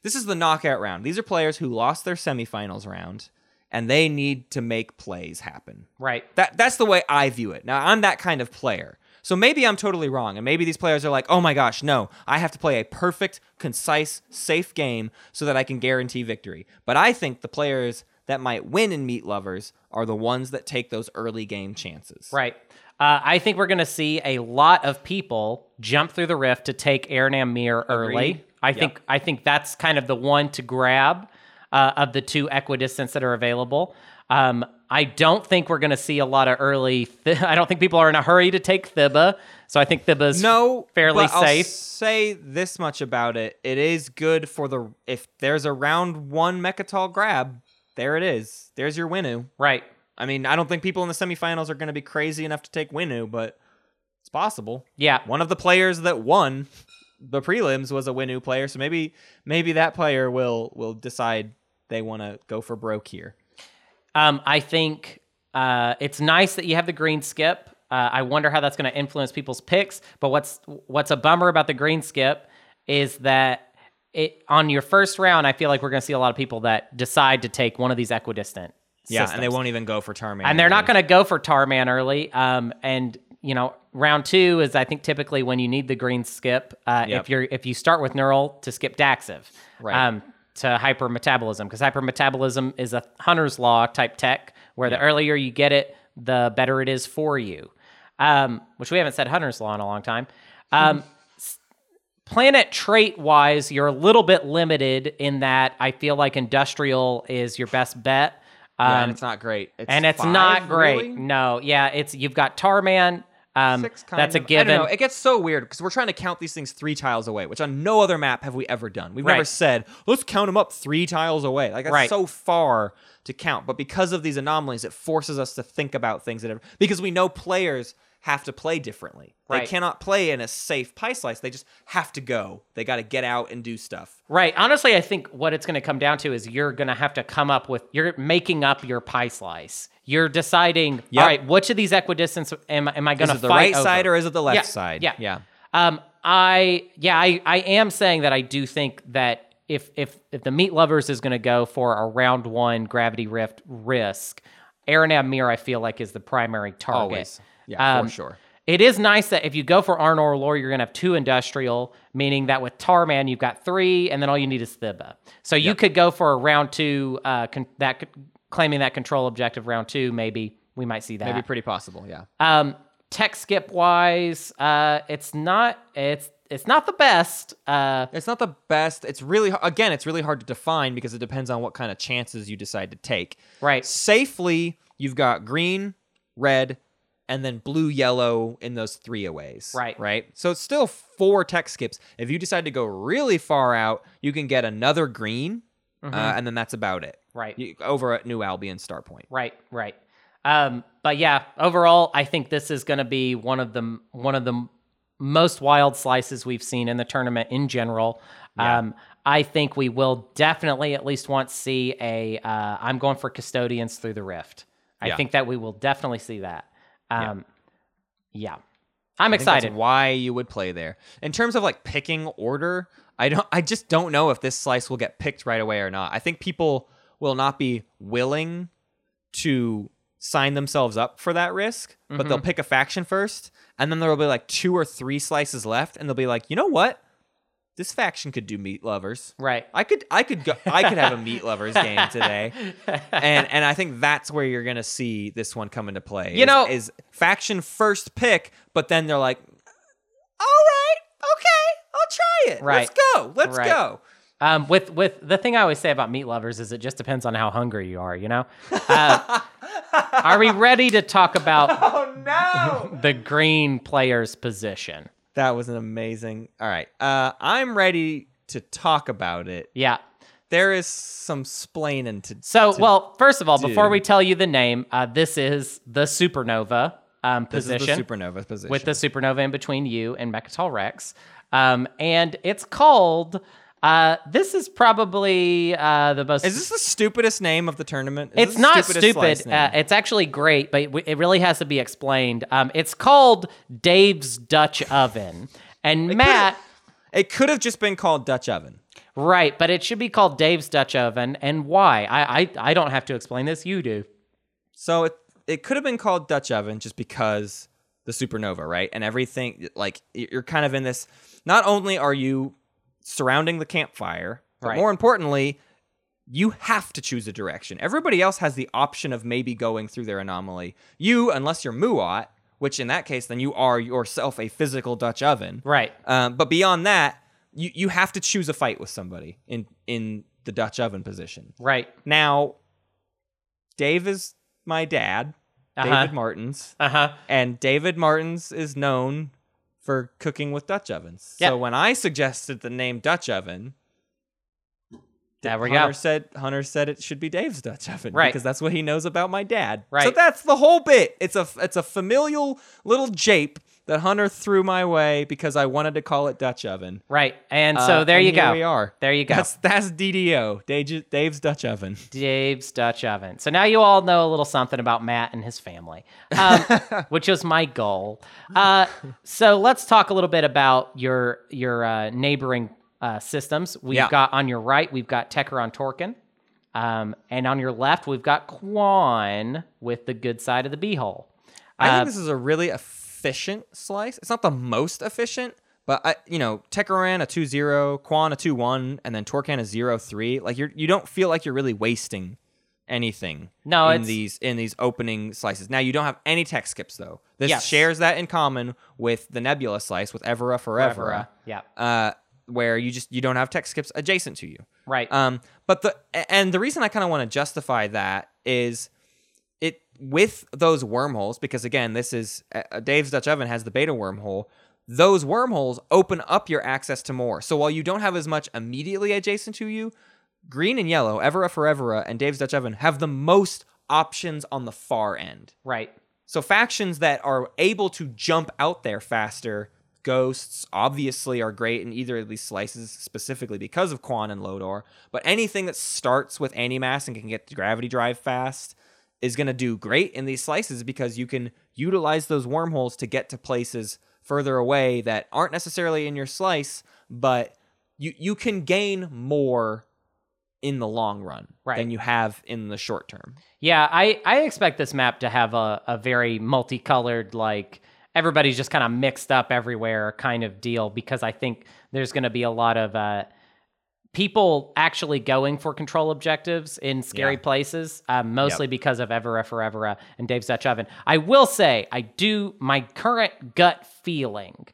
This is the knockout round. These are players who lost their semifinals round, and they need to make plays happen. Right. That that's the way I view it. Now I'm that kind of player. So maybe I'm totally wrong, and maybe these players are like, "Oh my gosh, no! I have to play a perfect, concise, safe game so that I can guarantee victory." But I think the players that might win in Meat Lovers are the ones that take those early game chances. Right. Uh, I think we're going to see a lot of people jump through the rift to take Arinam Meer early. Agreed. I Yep. think I think that's kind of the one to grab uh, of the two equidistants that are available. Um, I don't think we're going to see a lot of early. Th- I don't think people are in a hurry to take Thibah, so I think Thibah's No, fairly but I'll safe. say this much about it: it is good for the if there's a round one Mecatol grab. There it is. There's your Winnu. right. I mean, I don't think people in the semifinals are going to be crazy enough to take Winnu, but it's possible. Yeah. One of the players that won the prelims was a Winnu player, so maybe maybe that player will will decide they want to go for broke here. Um, I think uh, it's nice that you have the green skip. Uh, I wonder how that's going to influence people's picks. But what's what's a bummer about the green skip is that it on your first round, I feel like we're going to see a lot of people that decide to take one of these equidistant. Yeah, and they won't even go for Tarman. and they're not going to go for Tarman early. Um, and you know, round two is I think typically when you need the green skip. Uh, Yep. If you're if you start with neural to skip Dacxive, Right. Um, to hypermetabolism because hypermetabolism is a hunter's law type tech where the earlier you get it, the better it is for you. Um, which we haven't said hunter's law in a long time. Um, planet trait wise, you're a little bit limited in that I feel like industrial is your best bet. Um, Yeah, and it's not great. It's and it's five, not great. really? No, yeah, it's you've got Tarman. Um, Six that's a of- I don't know. It gets so weird because we're trying to count these things three tiles away, which on no other map have we ever done. We've never said let's count them up three tiles away. Like that's Right. so far to count. But because of these anomalies, it forces us to think about things that because we know players have to play differently. They cannot play in a safe pie slice. They just have to go. They got to get out and do stuff. Right. Honestly, I think what it's going to come down to is you're going to have to come up with you're making up your pie slice. You're deciding, Yep. all right, which of these equidistance am, am I going Is to it the fight right side or is it the left Yeah, side? Yeah. Yeah. Um, I yeah, I, I am saying that I do think that if if if the meat lovers is going to go for a round one gravity rift risk, Arinam Meer I feel like is the primary target. Always. Yeah, Um, for sure. It is nice that if you go for Arnor or Lor, you're going to have two industrial, meaning that with Tarman, you've got three, and then all you need is Thibah. So you could go for a round two, uh, con- that could- claiming that control objective round two, maybe we might see that. Maybe pretty possible. Yeah. Um, tech skip wise, uh, it's not it's it's not the best. Uh, It's not the best. It's really again, it's really hard to define because it depends on what kind of chances you decide to take. right. Safely, you've got green, red, and then blue, yellow in those three aways. Right. Right. So it's still four tech skips. If you decide to go really far out, you can get another green, uh, and then that's about it. Mm-hmm. Right. You, over at New Albion Star Point. Right, right. Um, but yeah, overall, I think this is going to be one of the one of the most wild slices we've seen in the tournament in general. Um, I think we will definitely at least want to see a. Uh, I'm going for custodians through the rift. I Yeah. think that we will definitely see that. Um, yeah. I'm I think that's excited. why you would play there. In terms of like picking order, I don't I just don't know if this slice will get picked right away or not. I think people will not be willing to sign themselves up for that risk, but they'll pick a faction first, and then there will be like two or three slices left, and they'll be like, you know what? This faction could do meat lovers. Right. I could I could go I could have a meat lovers game today. And and I think that's where you're gonna see this one come into play. You is- know- is faction first pick, but then they're like, all right, okay, I'll try it. Right. Let's go. Let's Right. go. Um, with with the thing I always say about meat lovers is it just depends on how hungry you are. You know. Uh, are we ready to talk about Oh no. the green player's position? That was an amazing. All right. Uh I'm ready to talk about it. Yeah. There is some splaining to So, well, first of all, before we tell you the name, uh, this is the supernova um, this position is the supernova position. with the supernova in between you and Mecatol Rex, um, and it's called. Uh, this is probably uh, the most. is this the stupidest name of the tournament? Is it's not stupid. Uh, it's actually great, but it it really has to be explained. Um, it's called Dave's Dutch Oven, and Matt. It could have just been called Dutch Oven. Right, but it should be called Dave's Dutch Oven, and why? I I, I don't have to explain this. You do. So it it could have been called Dutch Oven just because the supernova, right? And everything like you're kind of in this not only are you surrounding the campfire, but Right. more importantly, you have to choose a direction. Everybody else has the option of maybe going through their anomaly. You, unless you're Muaat, which in that case then you are yourself a physical Dutch oven. Right. Um, but beyond that, you, you have to choose a fight with somebody in in the Dutch oven position. Right. Now, Dave is my dad, Uh-huh. David Martins, Uh huh. and David Martins is known for cooking with Dutch ovens. Yeah. So when I suggested the name Dutch oven, There we Hunter go. said Hunter said it should be Dave's Dutch oven Right. because that's what he knows about my dad. So that's the whole bit. It's a it's a familial little jape that Hunter threw my way because I wanted to call it Dutch oven. Right. And so Uh, there and you here go. We are. There you go. That's that's DDO, Dave- Dave's Dutch oven. Dave's Dutch Oven. So now you all know a little something about Matt and his family, um, which was my goal. Uh, so let's talk a little bit about your your uh, neighboring uh, systems. We've Yeah. got on your right, we've got Tequ'ran Torkan. Um, and on your left, we've got Quann with the good side of the beehole. I Uh, think this is a really efficient slice. It's not the most efficient, but I, you know, Tequ'ran a 2-0, Quann a 2-1, and then Torkan a 0-3. Like you're you don't feel like you're really wasting anything No, in it's- these in these opening slices. Now you don't have any tech skips though. This Yes. shares that in common with the Nebula slice with Evera Forever. Forever, yeah. Uh where you just you don't have tech skips adjacent to you. Right. Um, but the and the reason I kind of want to justify that is with those wormholes because again, this is uh, Dave's Dutch Oven has the beta wormhole. Those wormholes open up your access to more. So while you don't have as much immediately adjacent to you, green and yellow, Evera Forevera, and Dave's Dutch Oven have the most options on the far end. right. So factions that are able to jump out there faster, ghosts obviously are great in either of these slices specifically because of Quann and Lodor. But anything that starts with Animass and can get the gravity drive fast is going to do great in these slices because you can utilize those wormholes to get to places further away that aren't necessarily in your slice, but you you can gain more in the long run Right. than you have in the short term. Yeah, I, I expect this map to have a, a very multicolored, like everybody's just kind of mixed up everywhere kind of deal because I think there's going to be a lot of uh, people actually going for control objectives in scary Yeah. places, uh, mostly because of Evera Forever and Dave's Dutch Oven. I will say, I do, my current gut feeling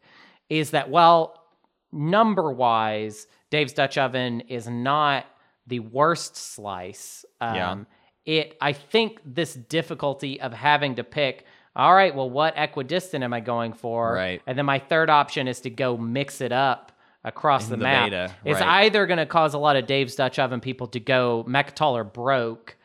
is that while number wise, Dave's Dutch Oven is not the worst slice. Um, Yeah. It, I think, this difficulty of having to pick. All right, well, what equidistant am I going for? Right. And then my third option is to go mix it up across the, the map. beta, It's either going to cause a lot of Dave's Dutch Oven people to go Mecatol or broke,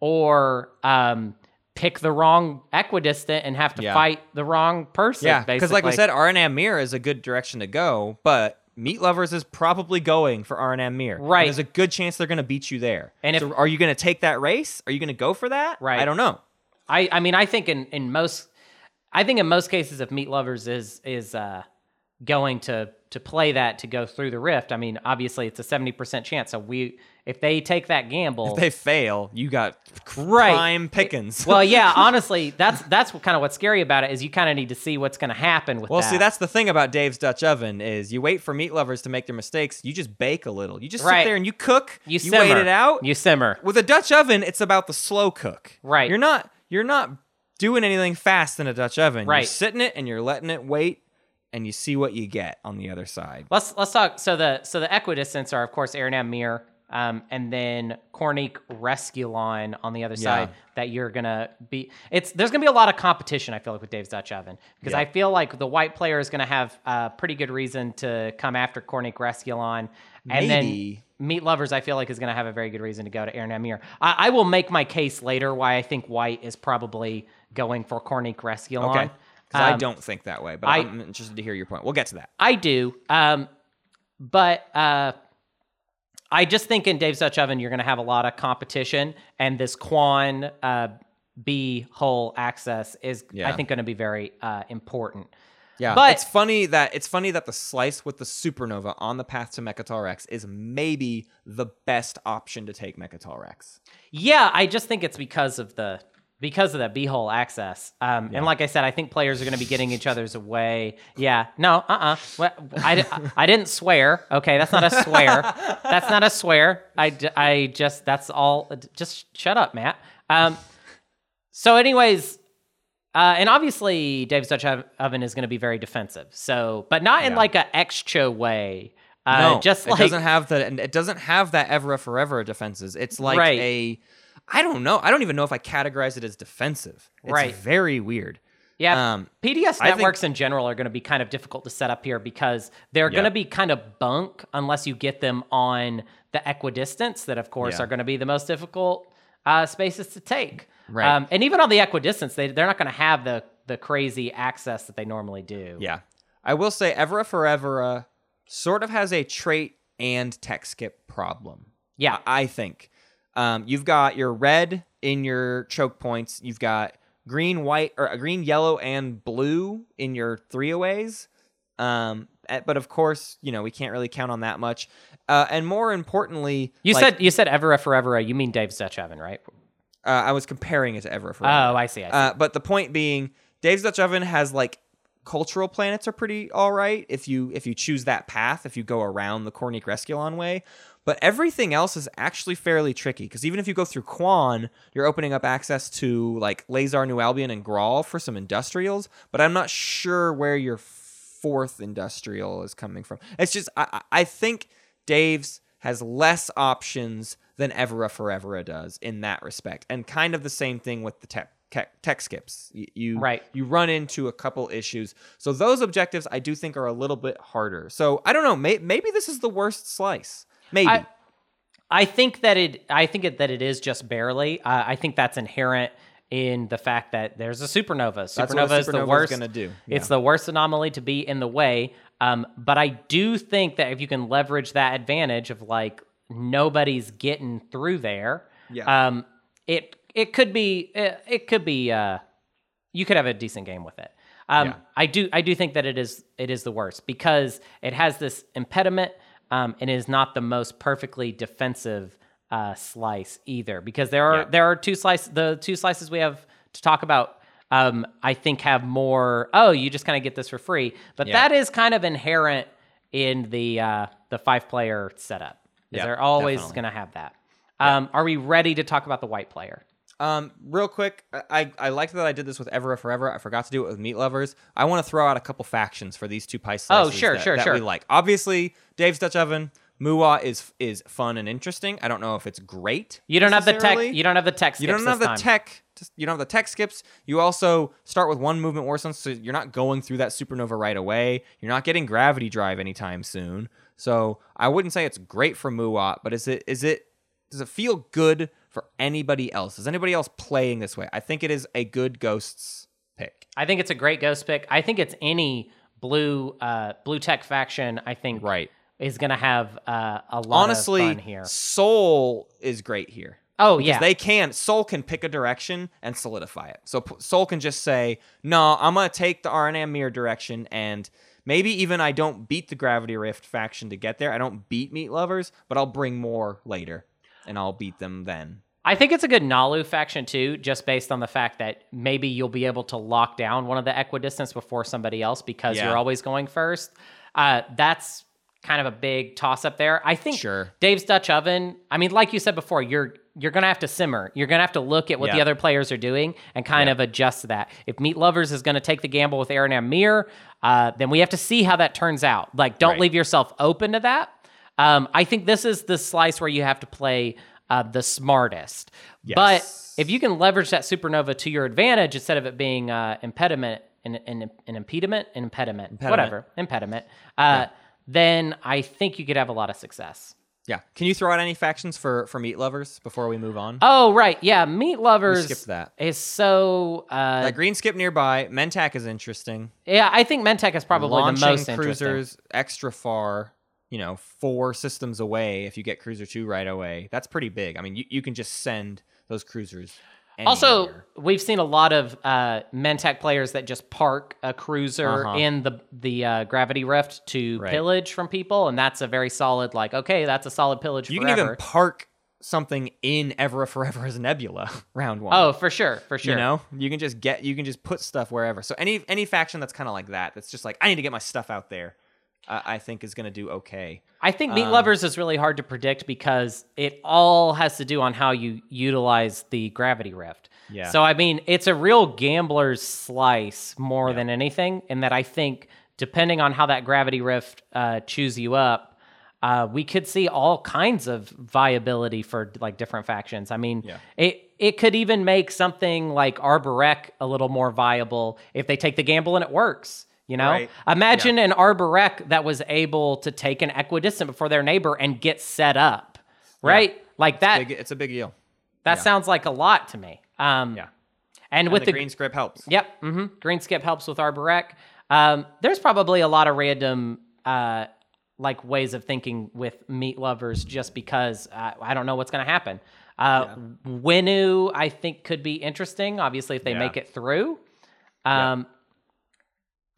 or um, pick the wrong equidistant and have to Yeah. fight the wrong person. Yeah, because like we said, RNM Mirror is a good direction to go, but Meat Lovers is probably going for RNM. And Right. there's a good chance they're going to beat you there. And so if- are you going to take that race? Are you going to go for that? Right. I don't know. I, I mean, I think in, in most, I think in most cases, if Meat Lovers is is uh, going to to play that to go through the rift. I mean, obviously it's a seventy percent chance. So we if they take that gamble, If they fail, you got Right. prime pickings. well, yeah, honestly, that's that's what, kind of what's scary about it is you kind of need to see what's going to happen with Well, that. see, that's the thing about Dave's Dutch Oven is you wait for meat lovers to make their mistakes. You just bake a little. You just Right. sit there and you cook. you, wait simmer. it out. You simmer. With a Dutch oven, it's about the slow cook. Right. You're not. You're not doing anything fast in a Dutch oven. Right. You're sitting it and you're letting it wait, and you see what you get on the other side. Let's let's talk. So the so the equidistants are of course Arinam Meer, um, and then Corneeq Resculon on the other side. That you're gonna be. It's there's gonna be a lot of competition. I feel like with Dave's Dutch Oven because Yeah. I feel like the white player is gonna have a pretty good reason to come after Corneeq Resculon, and Maybe. then Meat Lovers I feel like is gonna have a very good reason to go to Arinam Meer. I, I will make my case later why I think white is probably going for Corneeq Resculon. Okay. Because I Um, don't think that way, but I- I, am interested to hear your point. We'll get to that. I do. Um, but uh, I just think in Dave's Dutch Oven, you're going to have a lot of competition, and this Quann uh, B hole access is, I think, going to be very uh, important. Yeah, But- it's funny that it's funny that the slice with the supernova on the path to Mecatol Rex is maybe the best option to take Mecatol Rex. Yeah, I just think it's because of the because of that B hole access. Um, And like I said, I think players are going to be getting each other's way. Yeah, no, uh, uh I, di- I didn't swear. Okay, that's not a swear. that's not a swear. I, I just that's all. Just shut up, Matt. Um, so, anyways. Uh, and obviously, Dave's Dutch Oven is going to be very defensive. So, but not in Yeah. like a extra way. Uh, no, just it like doesn't have the and it doesn't have that ever forever defenses. It's like Right. a I don't know. I don't even know if I categorize it as defensive. It's Right. very weird. Yeah, Um, PDS I think- networks in general are going to be kind of difficult to set up here because they're going to be kind of bunk unless you get them on the equidistance that, of course, Yeah. are going to be the most difficult uh, spaces to take. Right. Um, and even on the equidistance, they they're not going to have the the crazy access that they normally do. Yeah. I will say Evera Forevera sort of has a trait and tech skip problem. Yeah. I I think. Um, you've got your red in your choke points. You've got green, white, or uh, green, yellow, and blue in your three aways. Um, eh, but of course, you know we can't really count on that much. Uh, and more importantly, You like, said you said Evera Forever. You mean Dave's Dutch Oven, right? uh, I was comparing it to Evera Forevera. Oh, I see. I see. Uh, but the point being, Dave's Dutch Oven has like cultural planets are pretty all right if you if you choose that path if you go around the Corneeq Resculon way. But everything else is actually fairly tricky because even if you go through Quann, you're opening up access to like Lazar, New Albion, and Gral for some industrials. But I'm not sure where your fourth industrial is coming from. It's just I I think Dave's has less options than Evera Forevera does in that respect, and kind of the same thing with the tech tech, tech skips. You, you Right. you run into a couple issues. So those objectives I do think are a little bit harder. So I don't know. May, maybe this is the worst slice. Maybe. I, I think that it. I think it, that it is just barely. Uh, I think that's inherent in the fact that there's a supernova. what a Supernova is the supernova is worst. do. It's the worst anomaly to be in the way. Um, but I do think that if you can leverage that advantage of like nobody's getting through there, Yeah. um, it it could be it, it could be uh, you could have a decent game with it. Um, Yeah. I do I do think that it is it is the worst because it has this impediment um, and is not the most perfectly defensive uh, slice either because there are Yeah. there are two slices the two slices we have to talk about um, I think have more oh you just kind of get this for free but Yeah. that is kind of inherent in the uh, the five player setup. Is Yeah, they're always going to have that. Um, are we ready to talk about the white player Um, real quick, I I liked that I did this with Evera Forever. I forgot to do it with Meat Lovers. I want to throw out a couple factions for these two pie slices. Oh, sure, that, sure, that sure. we like. Obviously, Dave's Dutch Oven, Muaat is is fun and interesting. I don't know if it's great. you don't have the tech you don't have the tech You don't skips have the time. tech. You don't have the tech skips. You also start with one movement war zone, so you're not going through that supernova right away. You're not getting gravity drive anytime soon. So I wouldn't say it's great for Muaat, but is it is it does it feel good for anybody else? Is anybody else playing this way? I think it is a good ghosts pick. I think it's a great ghost pick. I think it's any blue uh, blue tech faction. I think Right. is going to have uh, a lot Honestly, of fun here. Sol is great here. Oh Because yeah, they can. Sol can pick a direction and solidify it. So P- Sol can just say, "No, I'm gonna take the RNA mirror direction," and maybe even I don't beat the Gravity Rift faction to get there. I don't beat Meat Lovers, but I'll bring more later, and I'll beat them then. I think it's a good Naalu faction too, just based on the fact that maybe you'll be able to lock down one of the equidistance before somebody else because Yeah. you're always going first. Uh, that's kind of a big toss up there. I think Sure. Dave's Dutch Oven. I mean, like you said before, you're you're gonna have to simmer. You're gonna have to look at what the other players are doing and kind of adjust to that. If Meat Lovers is gonna take the gamble with Arinam Meer, uh, then we have to see how that turns out. Like, don't Right. leave yourself open to that. Um, I think this is the slice where you have to play uh, the smartest. But if you can leverage that supernova to your advantage instead of it being uh, impediment, an, an, an impediment, an impediment, whatever, impediment, uh, then I think you could have a lot of success. Yeah. Can you throw out any factions for for Meat Lovers before we move on? Oh, right. Yeah. Meat Lovers Skip that. is so. Uh, that green skip nearby. Mentak is interesting. yeah, I think Mentak is probably Launching the most interesting. cruisers extra far. You know, four systems away. If you get cruiser two right away, that's pretty big. I mean, you, you can just send those cruisers. Also, we've seen a lot of uh, Mentak players that just park a cruiser Uh-huh. in the the uh, gravity rift to Right. pillage from people, and that's a very solid. Like, okay, that's a solid pillage. you can even park something in Ever Forever as Nebula round one. Oh, for sure, for sure. You know, you can just get you can just put stuff wherever. So any any faction that's kind of like that, that's just like I need to get my stuff out there. I, I think is going to do okay. I think Um, Meat Lovers is really hard to predict because it all has to do on how you utilize the gravity rift. Yeah. So I mean, it's a real gambler's slice more than anything, in that I think depending on how that gravity rift uh, chews you up, uh, we could see all kinds of viability for like different factions. I mean, Yeah. it it could even make something like Arborek a little more viable if they take the gamble and it works. You know, Right. imagine an Arborec that was able to take an equidistant before their neighbor and get set up, right? Like that. Big, it's a big deal. that sounds like a lot to me. Um, Yeah. And And with the, the, green script helps. Yep. hmm Green skip helps with Arborec. Um, there's probably a lot of random uh, like ways of thinking with meat lovers just because uh, I don't know what's going to happen. Uh, Winnu, I think, could be interesting. Obviously, if they Yeah. make it through. Um,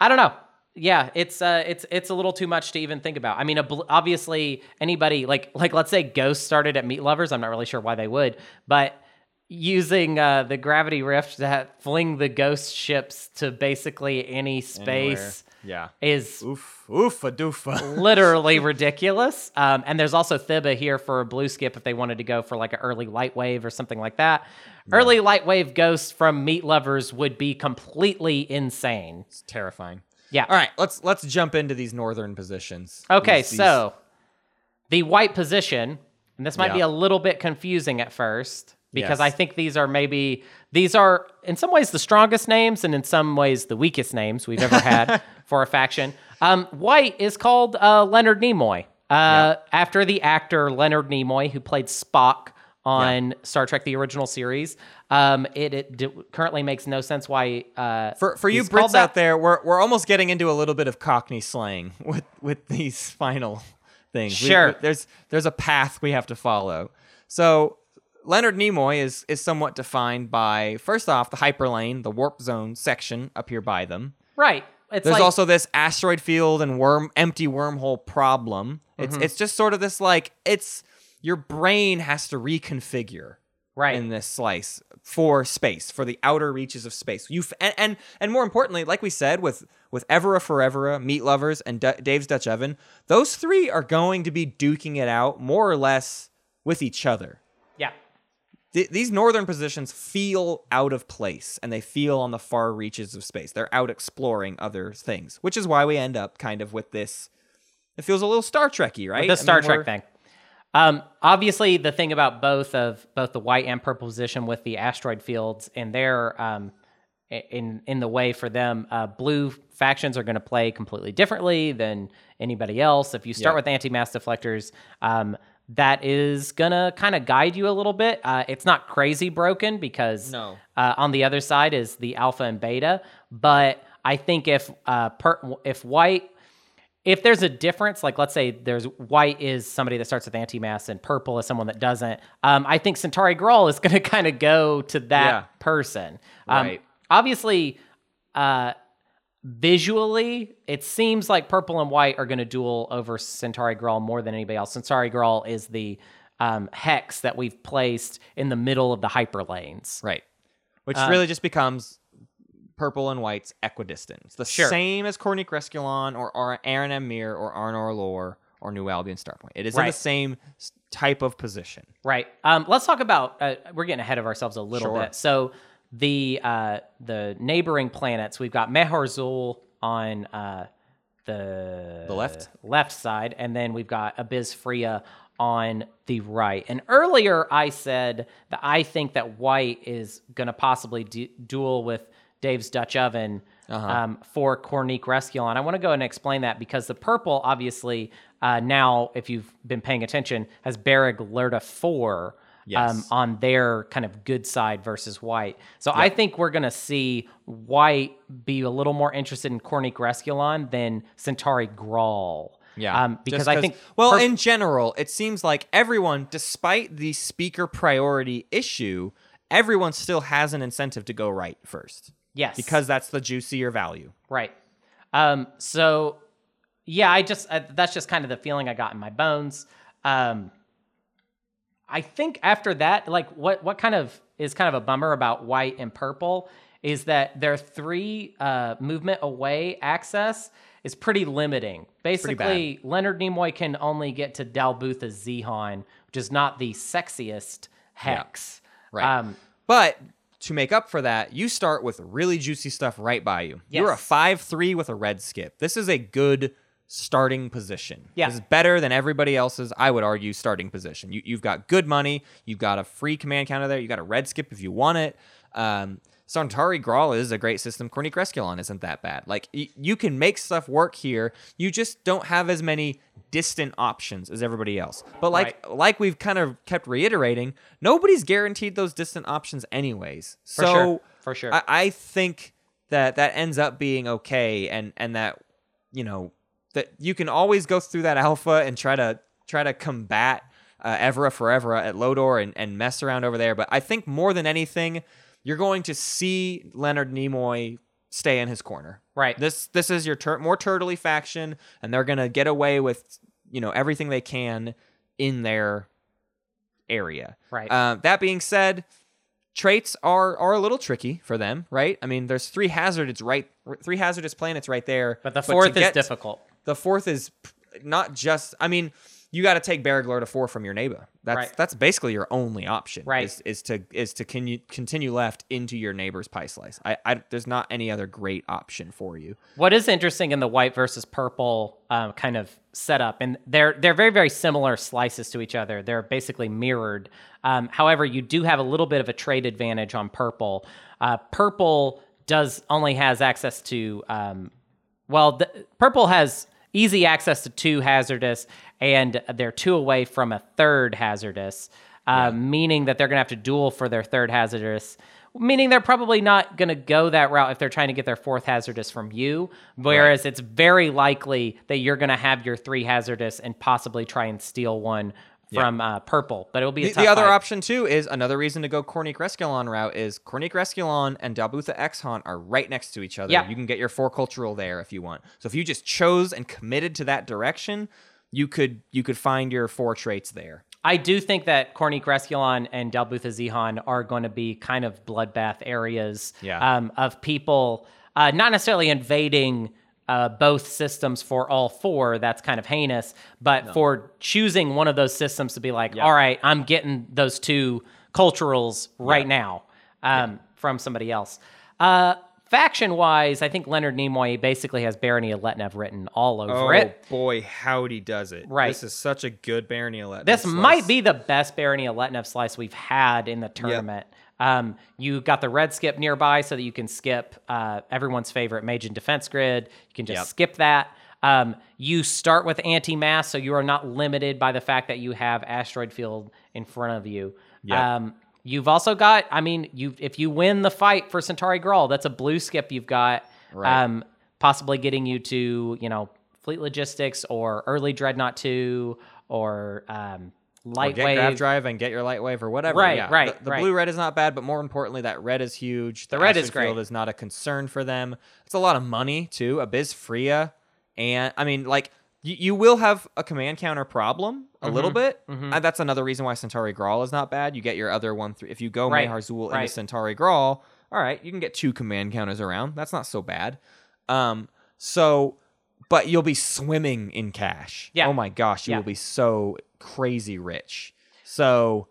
I don't know. Yeah, it's uh, it's it's a little too much to even think about. I mean, obviously, anybody like like let's say Ghost started at Meat Lovers. I'm not really sure why they would, but using uh, the gravity rift to fling the ghost ships to basically any space Yeah. is Oof. Oof. A doofa. literally ridiculous. Um, and there's also Thibah here for a blue skip if they wanted to go for like an early light wave or something like that. Early light wave ghosts from Meat Lovers would be completely insane. it's terrifying. Yeah. All right. Let's let's jump into these northern positions. Okay, These- these- so the white position, and this might be a little bit confusing at first because Yes. I think these are maybe these are in some ways the strongest names and in some ways the weakest names we've ever had for a faction. Um, white is called uh, Leonard Nimoy uh, after the actor Leonard Nimoy who played Spock on Star Trek: The Original Series. Um, it, it d- currently makes no sense why uh, For for you Brits out there, we're we're almost getting into a little bit of Cockney slang with with these final things. We- Sure. we- there's there's a path we have to follow. So Leonard Nimoy is is somewhat defined by first off the hyperlane, the warp zone section up here by them. right. It's There's like, also this asteroid field and worm empty wormhole problem. It's Mm-hmm. it's just sort of this like it's your brain has to reconfigure right. in this slice for space for the outer reaches of space you f- and, and and more importantly like we said with with evera forevera meat lovers and D- dave's dutch oven those three are going to be duking it out more or less with each other. Th- these northern positions feel out of place and they feel on the far reaches of space they're out exploring other things which is why we end up kind of with this it feels a little star trekky right the I Star mean, Trek thing. Um, obviously, the thing about both of both the white and purple position with the asteroid fields and their um, in in the way for them, uh, blue factions are going to play completely differently than anybody else. If you start Yeah. with anti-mass deflectors, um, that is gonna kind of guide you a little bit. Uh, it's not crazy broken because No. uh, on the other side is the alpha and beta, but I think if uh, per, if white if there's a difference, like let's say there's white is somebody that starts with anti-mass and purple is someone that doesn't, um, I think Centauri Gral is going to kind of go to that Yeah. person. Um, Right. Obviously, uh, visually, it seems like purple and white are going to duel over Centauri Gral more than anybody else. Centauri Grawl is the um, hex that we've placed in the middle of the hyper lanes. Right. Which Um, really just becomes purple and white's equidistant. It's the Sure. same as Corneeq Resculon or, Aaron M. Mir or Arnor Lor or New Albion Starpoint. It is in the same type of position. Right. Um, let's talk about. Uh, we're getting ahead of ourselves a little Sure. bit. So the uh, the neighboring planets, we've got Mehar Xull on uh, the The left? left side, and then we've got Abyz Fria on the right. And earlier I said that I think that White is going to possibly du- duel with Dave's Dutch Oven um, for Corneeq Resculon. I want to go and explain that because the purple, obviously, uh, now, if you've been paying attention, has Bereg Lirta 4 um, Yes. on their kind of good side versus White. So I think we're going to see White be a little more interested in Corneeq Resculon than Centauri Gral. Yeah. Um, because I think. Well, pur- in general, it seems like everyone, despite the speaker priority issue, everyone still has an incentive to go right first. Yes. Because that's the juicier value. Right. Um, so yeah, I just uh, that's just kind of the feeling I got in my bones. Um, I think after that, like what what kind of is kind of a bummer about white and purple is that their three uh, movement away access is pretty limiting. Basically, Leonard Nimoy can only get to Dal Bootha Xxehan, which is not the sexiest hex. Yeah, Right. Um, But to make up for that, you start with really juicy stuff right by you. You're a 5 3 with a red skip. This is a good starting position. Yeah. This is better than everybody else's, I would argue, starting position. You, you've got good money. You've got a free command counter there. You got a red skip if you want it. Um, Centauri Gral is a great system. Corneeq Resculon isn't that bad. Like, y- you can make stuff work here. You just don't have as many distant options as everybody else. But like like we've kind of kept reiterating, nobody's guaranteed those distant options anyways. For so sure. For sure. I, I think that that ends up being okay and and that you know that you can always go through that alpha and try to try to combat uh, Evera forever at Lodor and, and mess around over there. But I think more than anything, you're going to see Leonard Nimoy stay in his corner. Right. This this is your tur- more turtley faction, and they're gonna get away with you know everything they can in their area. Right. Uh, that being said, traits are are a little tricky for them, right? I mean, there's three hazardous right, three hazardous planets right there. but the fourth is get- difficult. The fourth is not just. I mean, you got to take Bereg Lirta four from your neighbor. That's Right. that's basically your only option. Right. Is, is to is to continue continue left into your neighbor's pie slice. I, I there's not any other great option for you. What is interesting in the white versus purple um, kind of setup, and they're they're very very similar slices to each other. They're basically mirrored. Um, however, you do have a little bit of a trade advantage on purple. Uh, purple does only has access to um, well, the, purple has easy access to two hazardous, and they're two away from a third hazardous, uh, meaning that they're going to have to duel for their third hazardous. Meaning they're probably not going to go that route if they're trying to get their fourth hazardous from you. Whereas it's very likely that you're going to have your three hazardous and possibly try and steal one from uh, purple. But it'll be a The, the other option too is another reason to go Corneeq Resculon route is Corneeq Resculon and Dal Bootha Xxehan are right next to each other. Yeah. You can get your four cultural there if you want. So if you just chose and committed to that direction, you could you could find your four traits there. I do think that Corneeq Resculon and Dal Bootha Xxehan are going to be kind of bloodbath areas Yeah. um, of people uh, not necessarily invading uh, both systems for all four. That's kind of heinous, but for choosing one of those systems to be like, all right, I'm getting those two culturals right now um, from somebody else. Uh, Faction wise, I think Leonard Nimoy basically has Barony Letnev written all over it. Oh boy, howdy does it. Right. This is such a good Barony Elet. This might be the best Barony Letnev slice we've had in the tournament. Um, you got the red skip nearby so that you can skip uh, everyone's favorite Magen Defense Grid. You can just Yep. skip that. Um, you start with anti mass, so you are not limited by the fact that you have Asteroid Field in front of you. Yep. Um, you've also got, I mean, you if you win the fight for Centauri Gral, that's a blue skip you've got. Right. Um, possibly getting you to, you know, Fleet Logistics or early Dreadnought 2 or um, or light get drive and get your light wave or whatever. Right, yeah. right, The, the right. blue red is not bad, but more importantly, that red is huge. The red is Ashton Field great. is not a concern for them. It's a lot of money too. Abyz Fria, and I mean, like you, you will have a command counter problem a little Mm-hmm. bit. Uh, that's another reason why Centauri Gral is not bad. You get your other one three. If you go Right, Mehar Xull right. into Centauri Gral, all right, you can get two command counters around. That's not so bad. Um, so, but you'll be swimming in cash. Yeah. Oh my gosh, you Yeah. will be so crazy rich. So,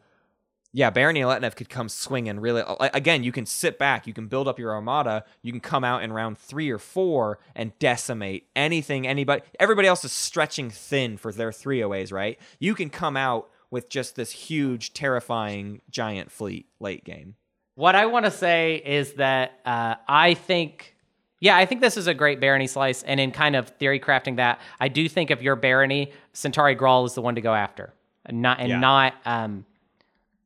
yeah, Barony Letnev could come swinging really. Again, you can sit back, you can build up your armada, you can come out in round three or four and decimate anything, anybody. Everybody else is stretching thin for their three OAs, right? You can come out with just this huge, terrifying giant fleet late game. What I want to say is that uh, I think, yeah, I think this is a great barony slice. And in kind of theory crafting that, I do think if you're barony, Centauri Gral is the one to go after, and not and Yeah. not um,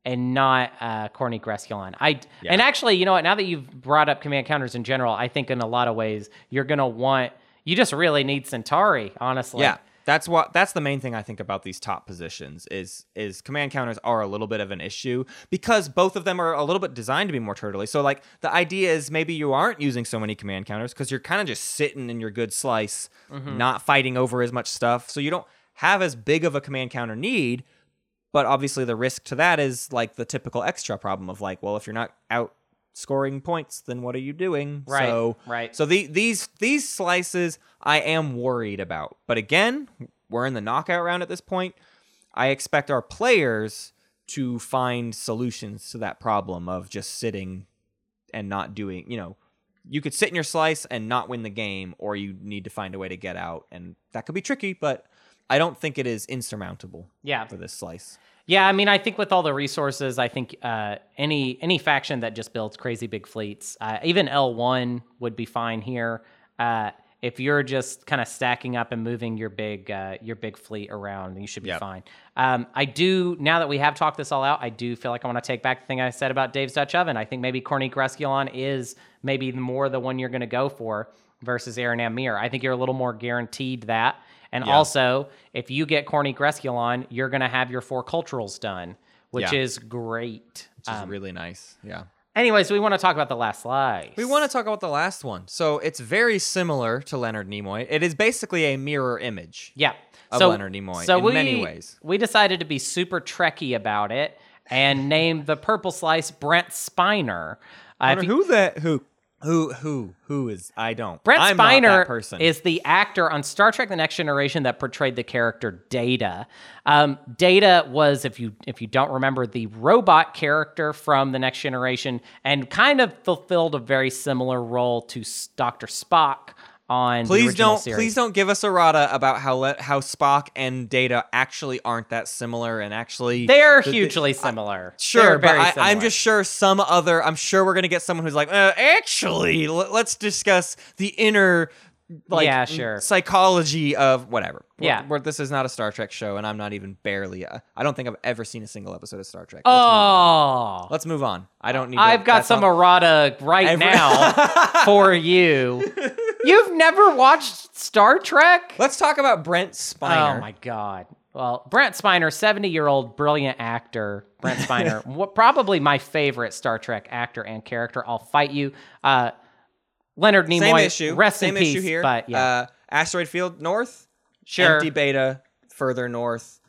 and not uh, Corneeq Resculon. I and actually, you know what? Now that you've brought up command counters in general, I think in a lot of ways you're gonna want. You just really need Centauri, honestly. Yeah, that's what that's the main thing I think about these top positions is is command counters are a little bit of an issue because both of them are a little bit designed to be more turtley. So like the idea is maybe you aren't using so many command counters because you're kind of just sitting in your good slice, mm-hmm. not fighting over as much stuff. So you don't have as big of a command counter need. But obviously, the risk to that is like the typical extra problem of like, well, if you're not out scoring points, then what are you doing? Right, So, right. So the, these these slices, I am worried about. But again, we're in the knockout round at this point. I expect our players to find solutions to that problem of just sitting and not doing. You know, you could sit in your slice and not win the game, or you need to find a way to get out, and that could be tricky. But I don't think it is insurmountable Yeah. for this slice. Yeah, I mean, I think with all the resources, I think uh, any any faction that just builds crazy big fleets, uh, even L one would be fine here. Uh, if you're just kind of stacking up and moving your big uh, your big fleet around, you should be Yep. fine. Um, I do now that we have talked this all out, I do feel like I want to take back the thing I said about Dave's Dutch Oven. I think maybe Corneeq Resculon is maybe more the one you're going to go for versus Arinam Meer. I think you're a little more guaranteed that. And also, if you get Corneeq Resculon, you're going to have your four culturals done, which Yeah. is great. Which is Um, really nice. Yeah. anyways, we want to talk about the last slice. We want to talk about the last one. So it's very similar to Leonard Nimoy. It is basically a mirror image. yeah. of so, Leonard Nimoy so in we, many ways. We decided to be super Trekky about it and named the purple slice Brent Spiner. Uh, you- who that who who who who is I don't. Brent I'm Spiner is the actor on Star Trek: The Next Generation that portrayed the character Data. Um, Data was, if you if you don't remember, the robot character from The Next Generation, and kind of fulfilled a very similar role to Doctor Spock on. Please don't series. please don't give us errata about how le- how Spock and Data actually aren't that similar and actually They are the- hugely similar. Sure, They're but I, I'm just sure some other. I'm sure we're gonna get someone who's like, uh, actually, l- let's discuss the inner, like, Yeah, sure. psychology of whatever. We're- Yeah. we're- this is not a Star Trek show, and I'm not even barely. Uh, I don't think I've ever seen a single episode of Star Trek. Let's, move, on. Oh, let's move on. I don't need. to- I've got some all- errata right Every- now for you. You've never watched Star Trek? Let's talk about Brent Spiner. Oh my god. Well, Brent Spiner, 70 year old brilliant actor. Brent Spiner, what, probably my favorite Star Trek actor and character. I'll fight you. Uh, Leonard Nimoy, Same issue. rest Same in peace. issue here. But yeah, Uh, asteroid field north. sure. Empty beta further north.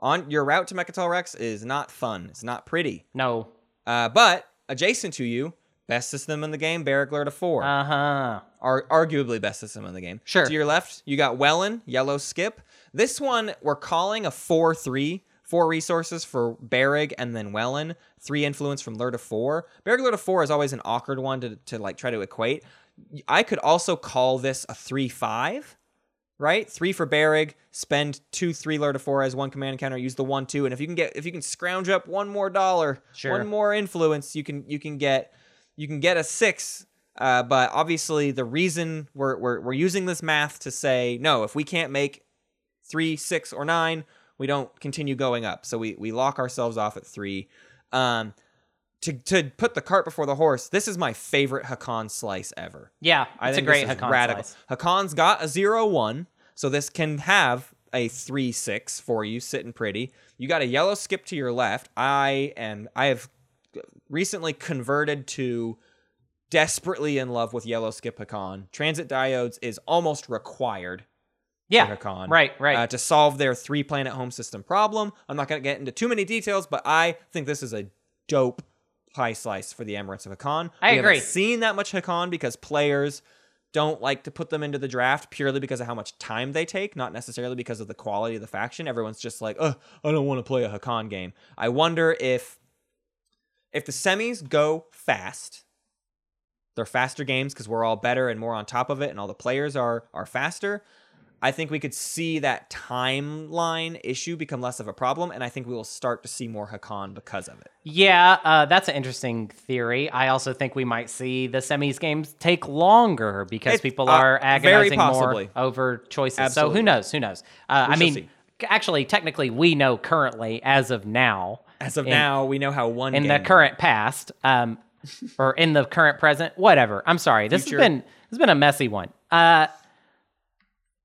On your route to Mecatol Rex is not fun. It's not pretty. no. Uh, but adjacent to you, best system in the game, Bereg Lirta four. Uh huh. Ar- arguably best system in the game. Sure. To your left, you got Wellon, yellow skip. This one we're calling a 4 3. Four resources for Bereg and then Wellon. Three influence from Lirta four. Bereg Lirta four is always an awkward one to, to like try to equate. I could also call this a 3 5 right? Three for Bereg, spend two three Lirta four as one command counter, use the one two, and if you can get if you can scrounge up one more dollar, Sure. one more influence, you can you can get you can get a six. Uh, but obviously, the reason we're, we're we're using this math to say no, if we can't make three, six, or nine, we don't continue going up. So we we lock ourselves off at three. Um, to to put the cart before the horse, this is my favorite Hacan slice ever. Yeah, I it's a think great this is Hacan radical. slice. Hacan's got a zero one, so this can have a three six for you, sitting pretty. You got a yellow skip to your left. I am I have recently converted to desperately in love with yellow skip Hacan. Transit diodes is almost required Yeah. for Hacan. Right, right. Uh, to solve their three planet home system problem. I'm not going to get into too many details, but I think this is a dope pie slice for the Emirates of Hacan. I we agree. Haven't seen that much Hacan because players don't like to put them into the draft purely because of how much time they take, not necessarily because of the quality of the faction. Everyone's just like, "Oh, I don't want to play a Hacan game." I wonder if if the semis go fast, they're faster games because we're all better and more on top of it, and all the players are are faster. I think we could see that timeline issue become less of a problem, and I think we will start to see more Hacan because of it. Yeah, uh, that's an interesting theory. I also think we might see the semis games take longer because It- people uh, are agonizing more over choices. So who knows? Who knows? Uh, I mean, see. actually, technically, we know currently, as of now, As of in- now, we know how one in the current past, um, or in the current present, whatever. I'm sorry. This Future. has been this has been a messy one. Uh,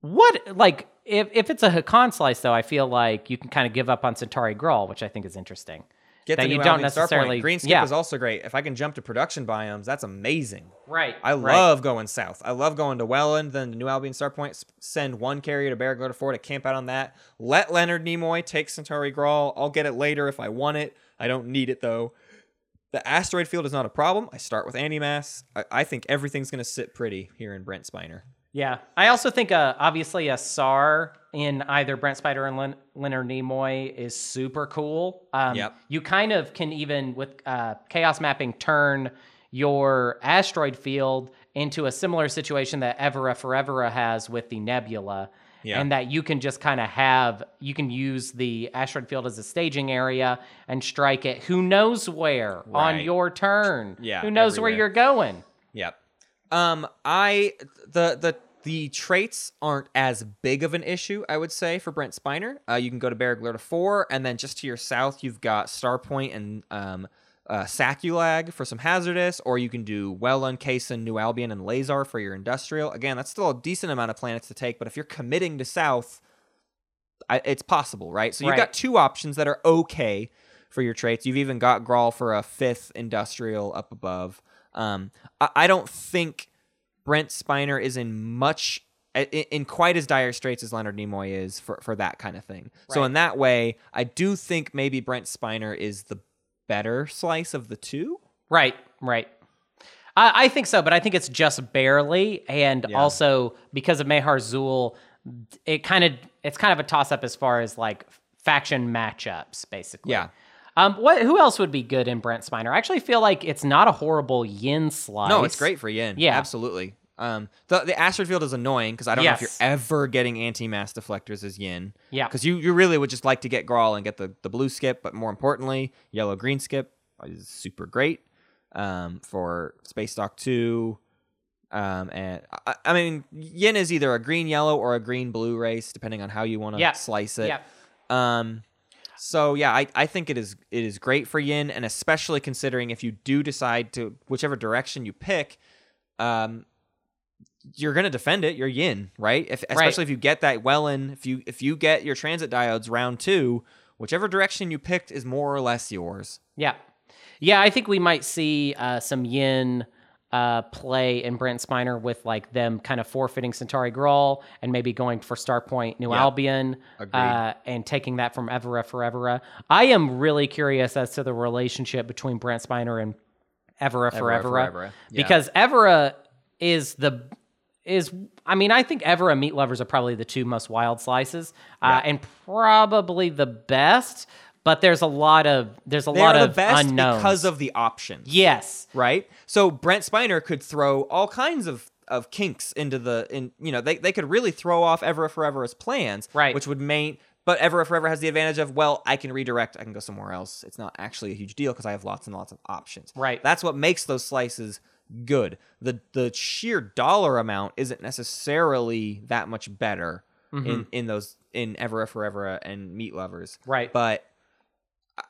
what like if if it's a Hacan slice though, I feel like you can kind of give up on Centauri Gral, which I think is interesting. Get that the you new don't necessarily- Green skip yeah. is also great. If I can jump to production biomes, that's amazing. Right. I right. love going south. I love going to Wellon, then the New Albion Starpoint. Send one carrier to Bereg Lirta Fort to camp out on that. Let Leonard Nimoy take Centauri Gral. I'll get it later if I want it. I don't need it though. The asteroid field is not a problem. I start with Antimass. I, I think everything's going to sit pretty here in Brent Spiner. Yeah, I also think uh, obviously a SAR in either Brent Spiner and Len- Leonard Nimoy is super cool. Um, Yep. You kind of can even with uh, chaos mapping turn your asteroid field into a similar situation that Evera Forevera has with the Nebula. Yeah. And that you can just kind of have, you can use the asteroid field as a staging area and strike it. Who knows where on your turn? Yeah, Who knows where you're going? Yep. Um, I the the the traits aren't as big of an issue, I would say, for Brent Spiner. Uh, you can go to Bereg Lirta four, and then just to your south, you've got Starpoint and um, uh, Sakulag for some hazardous, or you can do Wellon, Kaysen, New Albion, and Lazar for your industrial. Again, that's still a decent amount of planets to take, but if you're committing to south, I, it's possible, right? So you've Right. got two options that are okay for your traits. You've even got Gral for a fifth industrial up above. Um, I, I don't think Brent Spiner is in much in, quite as dire straits as Leonard Nimoy is for, for that kind of thing. So in that way, I do think maybe Brent Spiner is the better slice of the two. Right, right. I, I think so, but I think it's just barely, and Yeah. also because of Mehar Xull, it kind of it's kind of a toss up as far as like faction matchups, basically. Yeah. Um, what? Who else would be good in Brent Spiner? I actually feel like it's not a horrible Yin slice. No, it's great for Yin. Yeah. absolutely. Um, the the asteroid field is annoying because I don't know if you're ever getting anti-mass deflectors as Yin. Yeah. because you you really would just like to get Gral and get the the blue skip, but more importantly, yellow green skip is super great um, for Space Dock Two. Um, and I, I mean, Yin is either a green yellow or a green blue race, depending on how you want to Yeah. slice it. Yeah. Um, so yeah, I, I think it is it is great for Yin, and especially considering if you do decide to whichever direction you pick, um, you're gonna defend it. You're Yin, right? If especially if you get that well in, if you if you get your transit diodes round two, whichever direction you picked is more or less yours. Yeah. Yeah, I think we might see uh, some yin uh, play in Brent Spiner with like them kind of forfeiting Centauri Gral and maybe going for Starpoint New Yep. Albion uh, and taking that from Evera Forevera. I am really curious as to the relationship between Brent Spiner and Evera Forevera Forevera, yeah. because Evera is the is I mean I think Evera and Meat Lovers are probably the two most wild slices uh, and probably the best. But there's a lot of there's a They lot of the best unknowns because of the options. yes right? So Brent Spiner could throw all kinds of of kinks into the in you know they, they could really throw off Ever Forever's plans, Right. Which would mean, but Ever Forever has the advantage of well, I can redirect, I can go somewhere else. It's not actually a huge deal because I have lots and lots of options, Right. That's what makes those slices good. the The sheer dollar amount isn't necessarily that much better mm-hmm. in in those in Ever Forever and Meat Lovers, Right. But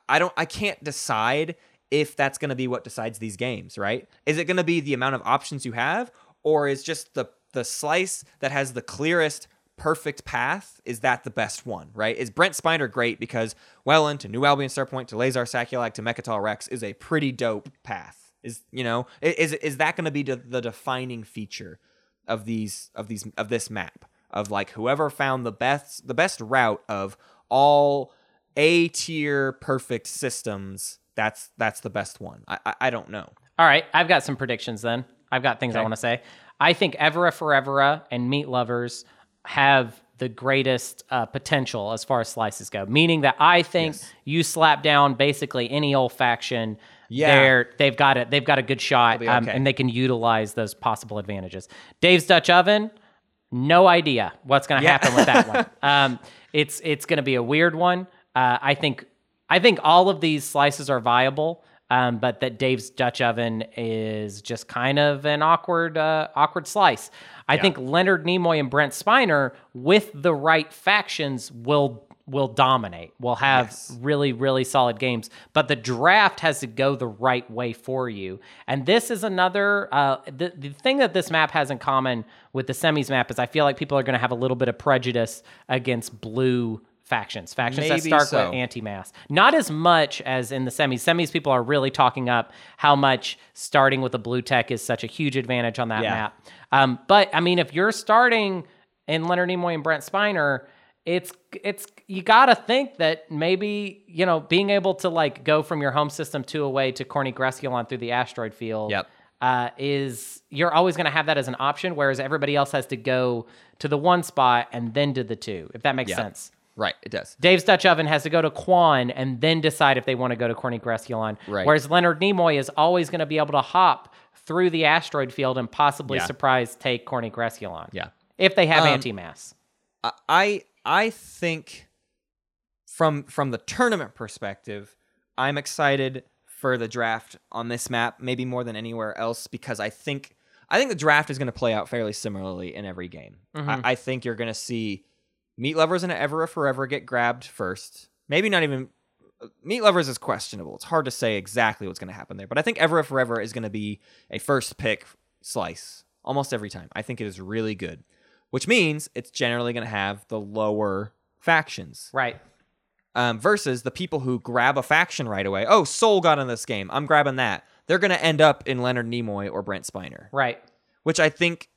I don't I can't decide if that's going to be what decides these games, right? Is it going to be the amount of options you have or is just the the slice that has the clearest perfect path, is that the best one, right? Is Brent Spiner great because Wellon to New Albion Starpoint to Lazar Sakulag to Mecatol Rex is a pretty dope path. Is you know is is that going to be the defining feature of these of these of this map of like whoever found the best the best route of all A tier perfect systems that's that's the best one. I I, I don't know. All right, I've got some predictions then. I've got things I want to say. I think Evera Forevera and Meat Lovers have the greatest uh, potential as far as slices go. Meaning that I think you slap down basically any old faction. Yeah. they're, they've got it. They've got a good shot, be um, and they can utilize those possible advantages. Dave's Dutch Oven, no idea what's going to Yeah. happen with that one. Um, it's it's going to be a weird one. Uh, I think I think all of these slices are viable, um, but that Dave's Dutch Oven is just kind of an awkward uh, awkward slice. I think Leonard Nimoy and Brent Spiner, with the right factions, will will dominate. Will have Yes. really really solid games, but the draft has to go the right way for you. And this is another uh, the the thing that this map has in common with the semis map is I feel like people are going to have a little bit of prejudice against blue factions, factions that start so. with anti-mass. Not as much as in the semis. Semis people are really talking up how much starting with a blue tech is such a huge advantage on that Yeah. map. Um, but I mean, if you're starting in Leonard Nimoy and Brent Spiner, it's it's you got to think that maybe you know being able to like go from your home system to away to Corneeq Resculon through the asteroid field. Yep. Uh, is you're always going to have that as an option, whereas everybody else has to go to the one spot and then to the two, if that makes Yeah. sense. Right, it does. Dave's Dutch Oven has to go to Quann and then decide if they want to go to Corneeq Resculon. Right. Whereas Leonard Nimoy is always going to be able to hop through the asteroid field and possibly Yeah. surprise take Corneeq Resculon. Yeah. If they have Um, anti-mass. I- I I think from from the tournament perspective, I'm excited for the draft on this map, maybe more than anywhere else, because I think I think the draft is going to play out fairly similarly in every game. I, I think you're going to see meat lovers and Evera Forever get grabbed first. Maybe not even meat lovers is questionable. It's hard to say exactly what's going to happen there, but I think Evera Forever is going to be a first pick slice almost every time. I think it is really good, which means it's generally going to have the lower factions Right. um, versus the people who grab a faction right away. Oh, Sol got in this game. I'm grabbing that. They're going to end up in Leonard Nimoy or Brent Spiner, Right. which I think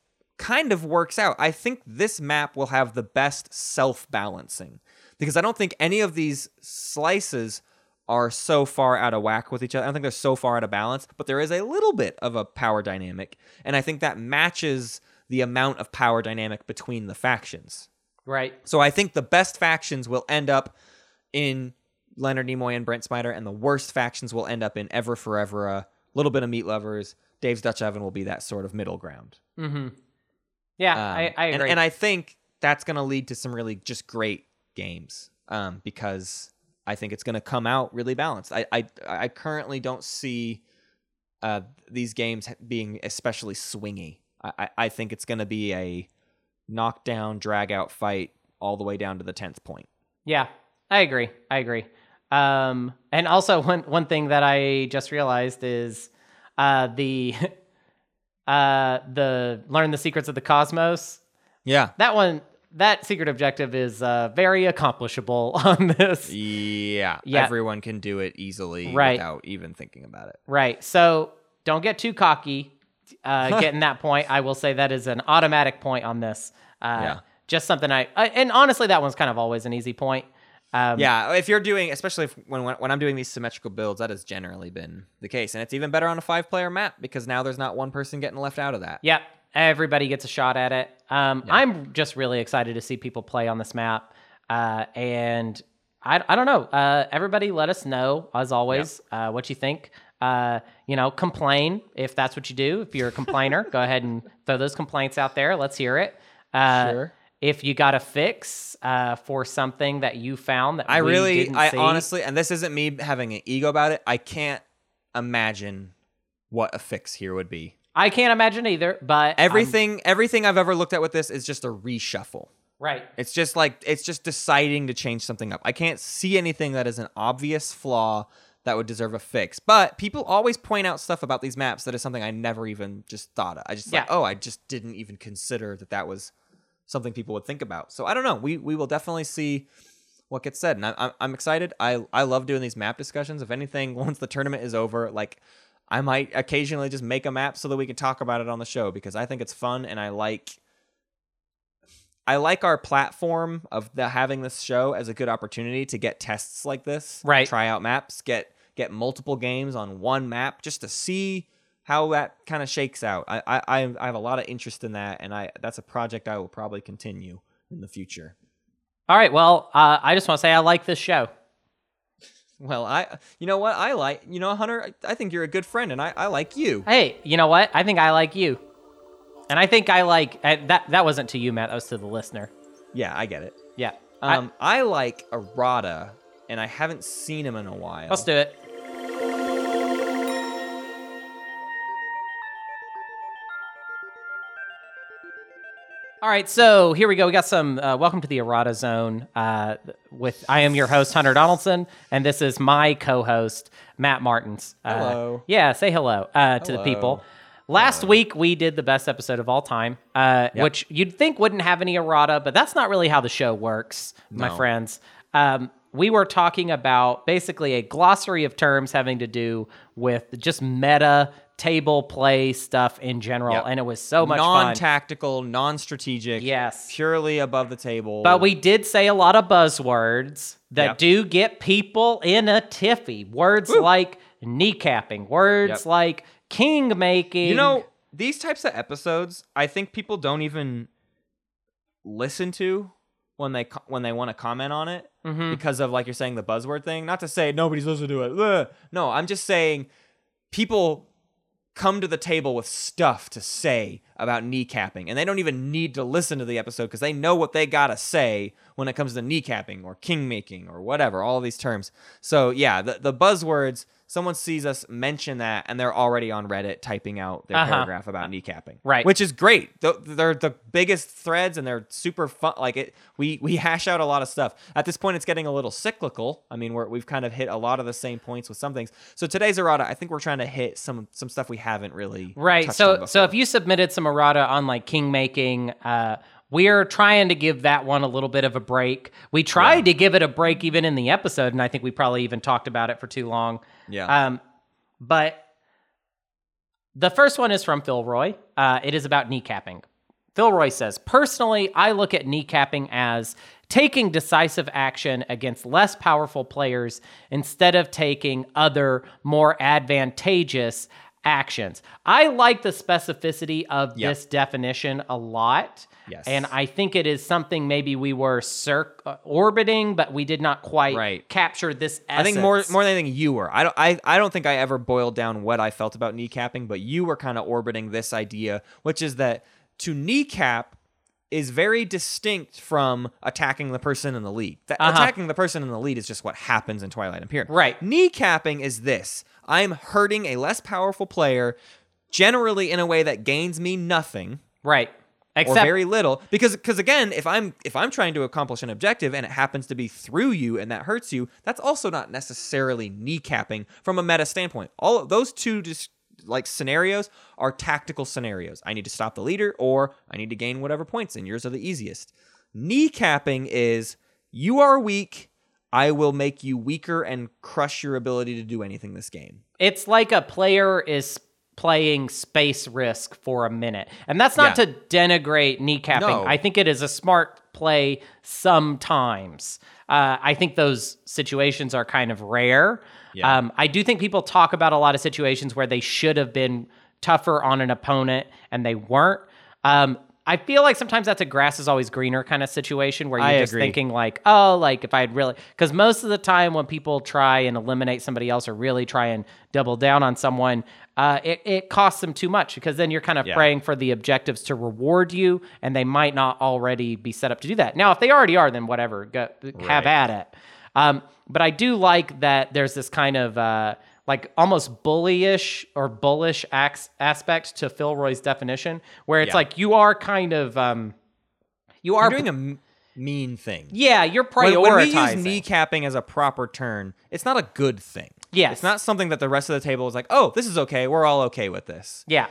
kind of works out. I think this map will have the best self balancing because I don't think any of these slices are so far out of whack with each other. I don't think they're so far out of balance, but there is a little bit of a power dynamic. And I think that matches the amount of power dynamic between the factions. Right. So I think the best factions will end up in Leonard Nimoy and Brent Spiner, and the worst factions will end up in Ever Forever, a little bit of Meat Lovers. Dave's Dutch Oven will be that sort of middle ground. Mm-hmm. Yeah, Um, I, I and- agree. And, I think that's going to lead to some really just great games um, because I think it's going to come out really balanced. I, I, I currently don't see uh, these games being especially swingy. I, I, I think it's going to be a knockdown, drag out fight all the way down to the 10th point. Yeah, I agree. I agree. Um, and also one one thing that I just realized is uh, the uh, the learn the secrets of the cosmos. Yeah. That one, that secret objective is uh, very accomplishable on this. Yeah. Yeah. Everyone can do it easily Right. without even thinking about it. Right. So don't get too cocky. Uh, getting that point, I will say that is an automatic point on this. Uh, Yeah. Just something I, I and honestly, that one's kind of always an easy point. Um, Yeah, if you're doing, especially if, when when I'm doing these symmetrical builds, that has generally been the case, and it's even better on a five player map because now there's not one person getting left out of that. Yep. Everybody gets a shot at it. Um, I'm just really excited to see people play on this map. Uh, and I, I don't know. Uh, everybody let us know, as always, uh, what you think. Uh, you know, complain if that's what you do. If you're a complainer, go ahead and throw those complaints out there. Let's hear it. Uh, Sure. If you got a fix uh, for something that you found that I really, I see, honestly, and this isn't me having an ego about it. I can't imagine what a fix here would be. I can't imagine either. But I'm- Everything, everything I've ever looked at with this is just a reshuffle. right? It's just like it's just deciding to change something up. I can't see anything that is an obvious flaw that would deserve a fix. But people always point out stuff about these maps that is something I never even just thought of. I just like, Yeah. oh, I just didn't even consider that that was something people would think about. So I don't know. We we will definitely see what gets said, and I, I'm I'm excited. I I love doing these map discussions. If anything, once the tournament is over, like I might occasionally just make a map so that we can talk about it on the show because I think it's fun and I like I like our platform of the having this show as a good opportunity to get tests like this, Right. Try out maps, get get multiple games on one map just to see how that kind of shakes out. I, I I I have a lot of interest in that, and I that's a project I will probably continue in the future. All right. Well, uh, I just want to say I like this show. Well, I you know what I like you know Hunter I, I think you're a good friend, and I I like you. Hey, you know what? I think I like you, and I think I like uh, that. That wasn't to you, Matt. That was to the listener. Yeah, I get it. Yeah. I- Um, I, like errata, and I haven't seen him in a while. let's do it. All right, so here we go. We got some. Uh, welcome to the Errata Zone. Uh, with I am your host Hunter Donaldson, and this is my co-host Matt Martins. Uh, Hello. yeah, say hello, uh, to the people. Last week we did the best episode of all time, uh, Yep. which you'd think wouldn't have any errata, but that's not really how the show works, my friends. Um, we were talking about basically a glossary of terms having to do with just meta table play stuff in general, Yep. and it was so much non-tactical, non-strategic. Yes. purely above the table. But we did say a lot of buzzwords that Yep. do get people in a tiffy. Words like kneecapping, words Yep. like king making. you know these types of episodes. I think people don't even listen to when they co- when they want to comment on it Mhm. because of like you're saying the buzzword thing. Not to say nobody's listening to it. Ugh. No, I'm just saying people come to the table with stuff to say about kneecapping and they don't even need to listen to the episode because they know what they gotta say when it comes to kneecapping or king making or whatever all these terms so yeah the, the buzzwords someone sees us mention that and they're already on reddit typing out their Uh-huh. paragraph about kneecapping Right. which is great they're the biggest threads and they're super fun like it we we hash out a lot of stuff at this point it's getting a little cyclical i mean we're, we've kind of hit a lot of the same points with some things so today's errata i think we're trying to hit some some stuff we haven't really Right. So so if you submitted some errata on like king making, uh, we're trying to give that one a little bit of a break. We tried to give it a break even in the episode, and I think we probably even talked about it for too long. yeah Um, but the first one is from Phil Roy. Uh, it is about kneecapping. Phil Roy says, Personally, I look at kneecapping as taking decisive action against less powerful players instead of taking other, more advantageous actions. I like the specificity of Yep. this definition a lot. Yes. And I think it is something maybe we were circ- uh, orbiting, but we did not quite Right. capture this I think more more than anything you were. I don't I, I don't think I ever boiled down what I felt about kneecapping, but you were kind of orbiting this idea, which is that to kneecap is very distinct from attacking the person in the lead. That Uh-huh. attacking the person in the lead is just what happens in Twilight Imperium. Right. Kneecapping is this. I'm hurting a less powerful player generally in a way that gains me nothing Right. or very little. Because because again if i'm if i'm trying to accomplish an objective and it happens to be through you and that hurts you that's also not necessarily kneecapping from a meta standpoint. All of those two just like scenarios are tactical scenarios. I need to stop the leader or i need to gain whatever points and yours are the easiest. Kneecapping is you are weak i will make you weaker and crush your ability to do anything this game it's like a player is playing space risk for a minute. And that's not Yeah. to denigrate kneecapping. No. I think it is a smart play sometimes. Uh, I think those situations are kind of rare. Yeah. Um, I do think people talk about a lot of situations where they should have been tougher on an opponent and they weren't. Um, I feel like sometimes that's a grass is always greener kind of situation where you're I just agree. thinking like, oh, like if I had really, because most of the time when people try and eliminate somebody else or really try and double down on someone, uh, it, it costs them too much because then you're kind of Yeah. praying for the objectives to reward you and they might not already be set up to do that. Now, if they already are, then whatever, go, have Right. at it. Um, but I do like that there's this kind of uh, like almost bullyish or bullish ax- aspect to Phil Roy's definition, where it's Yeah. like you are kind of um, you are you're doing a m- mean thing yeah, you're when, prioritizing. when we use kneecapping as a proper turn, it's not a good thing. Yeah, It's not something that the rest of the table is like, oh, this is okay. We're all okay with this. yeah,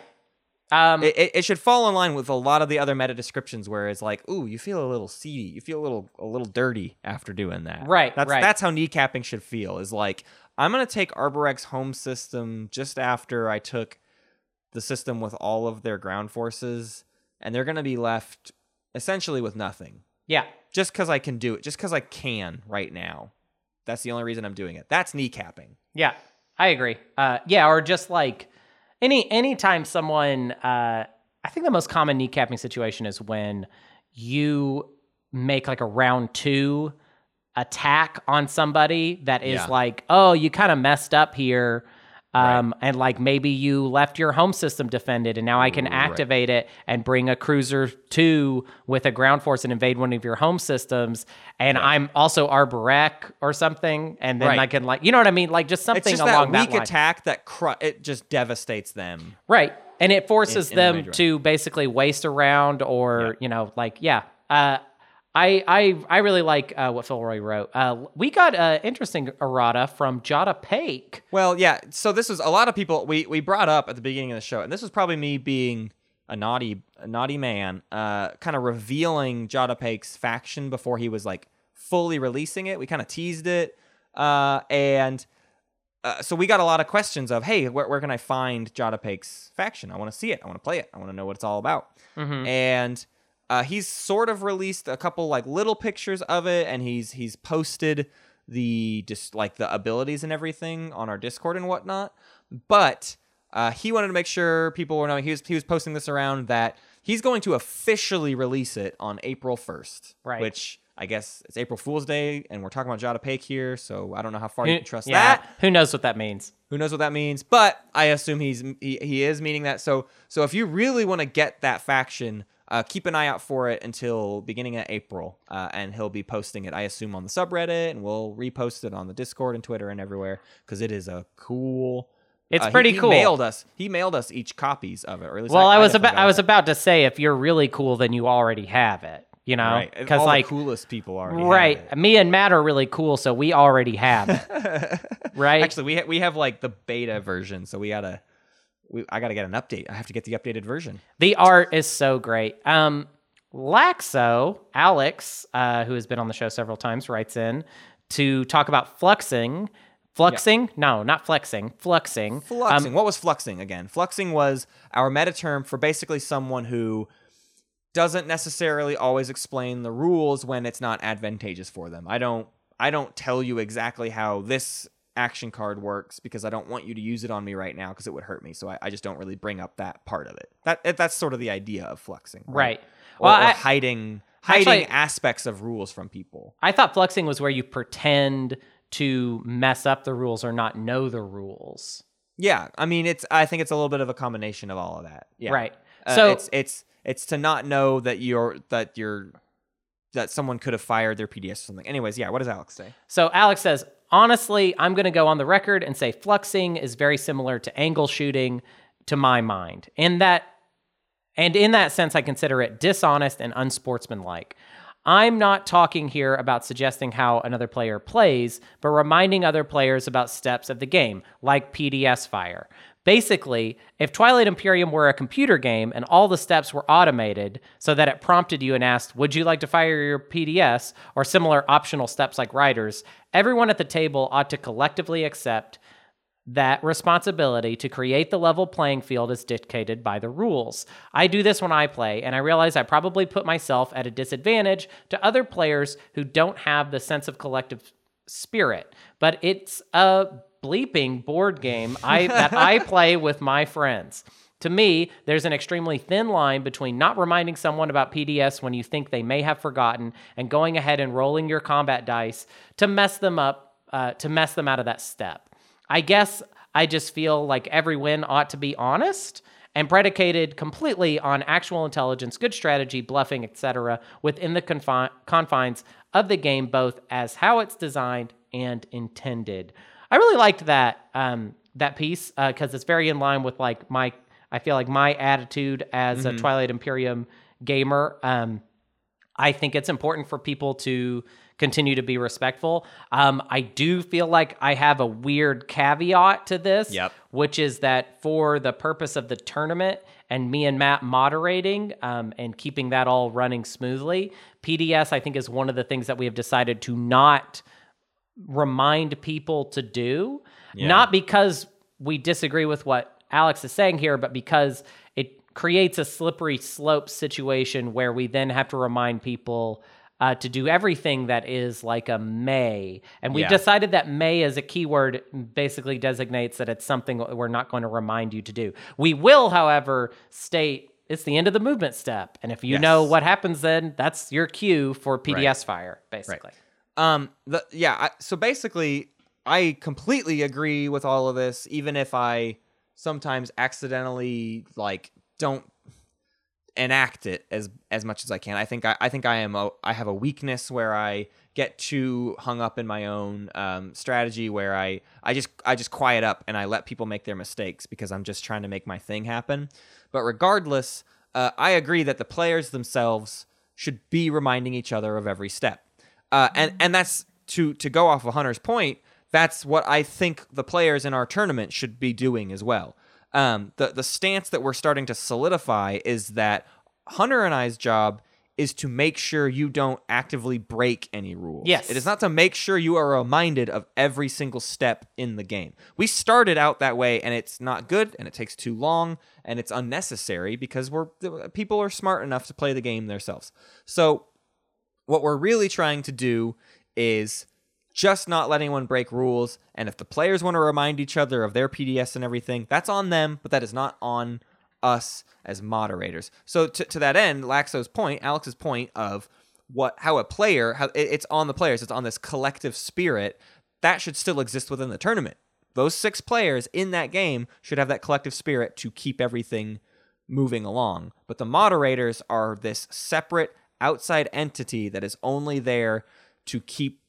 Um, It, it, it should fall in line with a lot of the other meta descriptions where it's like, ooh, you feel a little seedy, you feel a little a little dirty after doing that. Right, That's right. that's how kneecapping should feel. Is like I'm gonna take Arborec's home system just after I took the system with all of their ground forces, and they're gonna be left essentially with nothing. yeah. Just because I can do it, just because I can right now. That's the only reason I'm doing it. That's kneecapping. Yeah, I agree. Uh, yeah, or just like any anytime someone, uh, I think the most common kneecapping situation is when you make like a round two attack on somebody that is Yeah. like, oh, you kind of messed up here. Um, and like maybe you left your home system defended and now I can activate it and bring a cruiser two with a ground force and invade one of your home systems. And I'm also Arborec or something. And then Right. I can like, you know what I mean? Like just something It's just along that weak attack that cru- it just devastates them. Right. And it forces In- in them to basically waste a round or, you know, like, yeah. Uh, I, I I really like uh, what Phil Roy wrote. Uh, we got an interesting errata from Jada Pake. Well, yeah. So this was a lot of people we we brought up at the beginning of the show, and this was probably me being a naughty a naughty man, uh, kind of revealing Jada Pake's faction before he was like fully releasing it. We kind of teased it, uh, and uh, so we got a lot of questions of, hey, where, where can I find Jada Pake's faction? I want to see it. I want to play it. I want to know what it's all about. And uh, he's sort of released a couple like little pictures of it, and he's he's posted the just like the abilities and everything on our Discord and whatnot. But uh, he wanted to make sure people were knowing he was he was posting this around that he's going to officially release it on April first, Right. Which I guess it's April Fool's Day, and we're talking about Jada Pake here, so I don't know how far you can trust yeah, that. Who knows what that means? Who knows what that means? But I assume he's he, he is meaning that. So so if you really want to get that faction, uh, keep an eye out for it until beginning of April, uh, and he'll be posting it. I assume on the subreddit, and we'll repost it on the Discord and Twitter and everywhere because it is a cool. It's uh, pretty he, cool. mailed us. He mailed us each copies of it. Or at least Well, I, was about I was it. about to say if you're really cool, then you already have it. You know, because All like the coolest people have right, me and Matt are really cool, so we already have it. right? Actually, we ha- we have like the beta version, so we gotta. We, I gotta get an update. I have to get the updated version. The art is so great. Um, Laxo, Alex, uh, who has been on the show several times, writes in to talk about fluxing. Fluxing? No, not flexing. Fluxing. Fluxing. Um, what was fluxing again? Fluxing was our meta term for basically someone who doesn't necessarily always explain the rules when it's not advantageous for them. I don't I don't tell you exactly how this action card works because I don't want you to use it on me right now because it would hurt me. So I, I just don't really bring up that part of it. That that's sort of the idea of fluxing. Right. Or, Well, or I- hiding hiding Actually- aspects of rules from people. I thought fluxing was where you pretend to mess up the rules or not know the rules. Yeah, I mean it's I think it's a little bit of a combination of all of that. Yeah. Right. Uh, So- it's it's it's to not know that you're that you're that someone could have fired their PDS or something. Anyways, yeah, what does Alex say? So Alex says, honestly, I'm going to go on the record and say fluxing is very similar to angle shooting to my mind. In that and in that sense I consider it dishonest and unsportsmanlike. I'm not talking here about suggesting how another player plays, but reminding other players about steps of the game, like PDS fire. Basically, if Twilight Imperium were a computer game and all the steps were automated so that it prompted you and asked, Would you like to fire your PDS? or similar optional steps like writers, everyone at the table ought to collectively accept that responsibility to create the level playing field as dictated by the rules. I do this when I play, and I realize I probably put myself at a disadvantage to other players who don't have the sense of collective spirit. But it's a bleeping board game I, that I play with my friends. To me, there's an extremely thin line between not reminding someone about PDS when you think they may have forgotten and going ahead and rolling your combat dice to mess them up, uh, to mess them out of that step. I guess I just feel like every win ought to be honest and predicated completely on actual intelligence, good strategy, bluffing, etc., within the confi- confines of the game, both as how it's designed and intended. I really liked that um, that piece because it's very in line with like my I feel like my attitude as a Twilight Imperium gamer. Um, I think it's important for people to continue to be respectful. Um, I do feel like I have a weird caveat to this, Yep. which is that for the purpose of the tournament and me and Matt moderating um, and keeping that all running smoothly, PDS I think is one of the things that we have decided to not remind people to do, not because we disagree with what Alex is saying here, but because it creates a slippery slope situation where we then have to remind people uh, to do everything that is like a may. And we've Yeah. decided that may as a keyword basically designates that it's something we're not going to remind you to do. We will, however, state it's the end of the movement step. And if you Yes. know what happens then, that's your cue for PDS fire, basically. Um, the yeah. I, so basically, I completely agree with all of this, even if I sometimes accidentally like don't enact it as as much as I can. I think I, I think I am a, I have a weakness where I get too hung up in my own um, strategy where I I just I just quiet up and I let people make their mistakes because I'm just trying to make my thing happen. But regardless, uh, I agree that the players themselves should be reminding each other of every step. Uh, and and that's to to go off of Hunter's point. That's what I think the players in our tournament should be doing as well. Um, the the stance that we're starting to solidify is that Hunter and I's job is to make sure you don't actively break any rules. Yes. It is not to make sure you are reminded of every single step in the game. We started out that way and it's not good and it takes too long and it's unnecessary because we're people are smart enough to play the game themselves. So what we're really trying to do is just not let anyone break rules. And if the players want to remind each other of their PDS and everything, that's on them, but that is not on us as moderators. So to, to that end, Laxo's point, Alex's point of what how a player how it- it's on the players, it's on this collective spirit that should still exist within the tournament. Those six players in that game should have that collective spirit to keep everything moving along. But the moderators are this separate outside entity that is only there to keep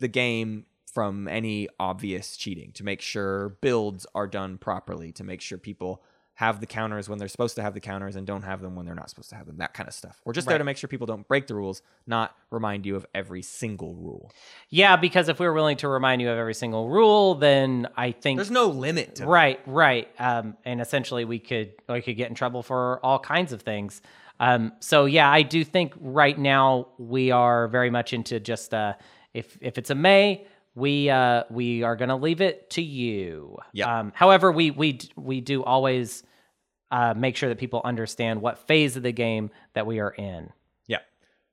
the game from any obvious cheating, to make sure builds are done properly, to make sure people have the counters when they're supposed to have the counters and don't have them when they're not supposed to have them, that kind of stuff. We're just there to make sure people don't break the rules, not remind you of every single rule. Yeah, because if we were willing to remind you of every single rule, then I think There's no limit to right, right, um, and essentially we could we could get in trouble for all kinds of things. Um, so yeah, I do think right now we are very much into just uh, if if it's a May, we uh, we are going to leave it to you. Yep. Um, however, we we we do always uh, make sure that people understand what phase of the game that we are in. Yeah.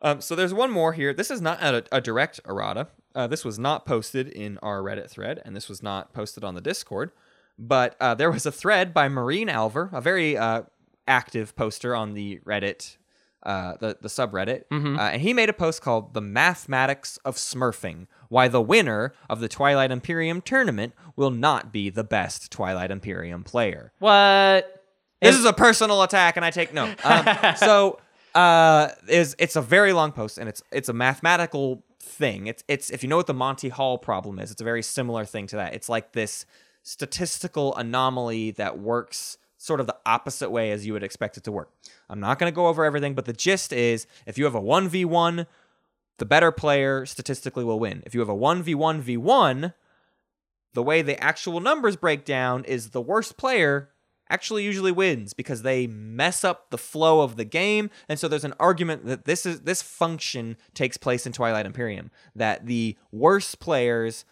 Um, so there's one more here. This is not a, a direct errata. Uh, this was not posted in our Reddit thread, and this was not posted on the Discord. But uh, there was a thread by Marine Alver, a very uh, active poster on the Reddit, uh, the the subreddit, uh, and he made a post called "The Mathematics of Smurfing: Why the winner of the Twilight Imperium tournament will not be the best Twilight Imperium player." What? This is a personal attack, and I take no. Um, so uh, is it's a very long post, and it's it's a mathematical thing. It's it's if you know what the Monty Hall problem is, it's a very similar thing to that. It's like this statistical anomaly that works sort of the opposite way as you would expect it to work. I'm not going to go over everything, but the gist is if you have a 1v1, the better player statistically will win. If you have a 1v1v1, the way the actual numbers break down is the worst player actually usually wins because they mess up the flow of the game and so there's an argument that this is this function takes place in Twilight Imperium that the worst players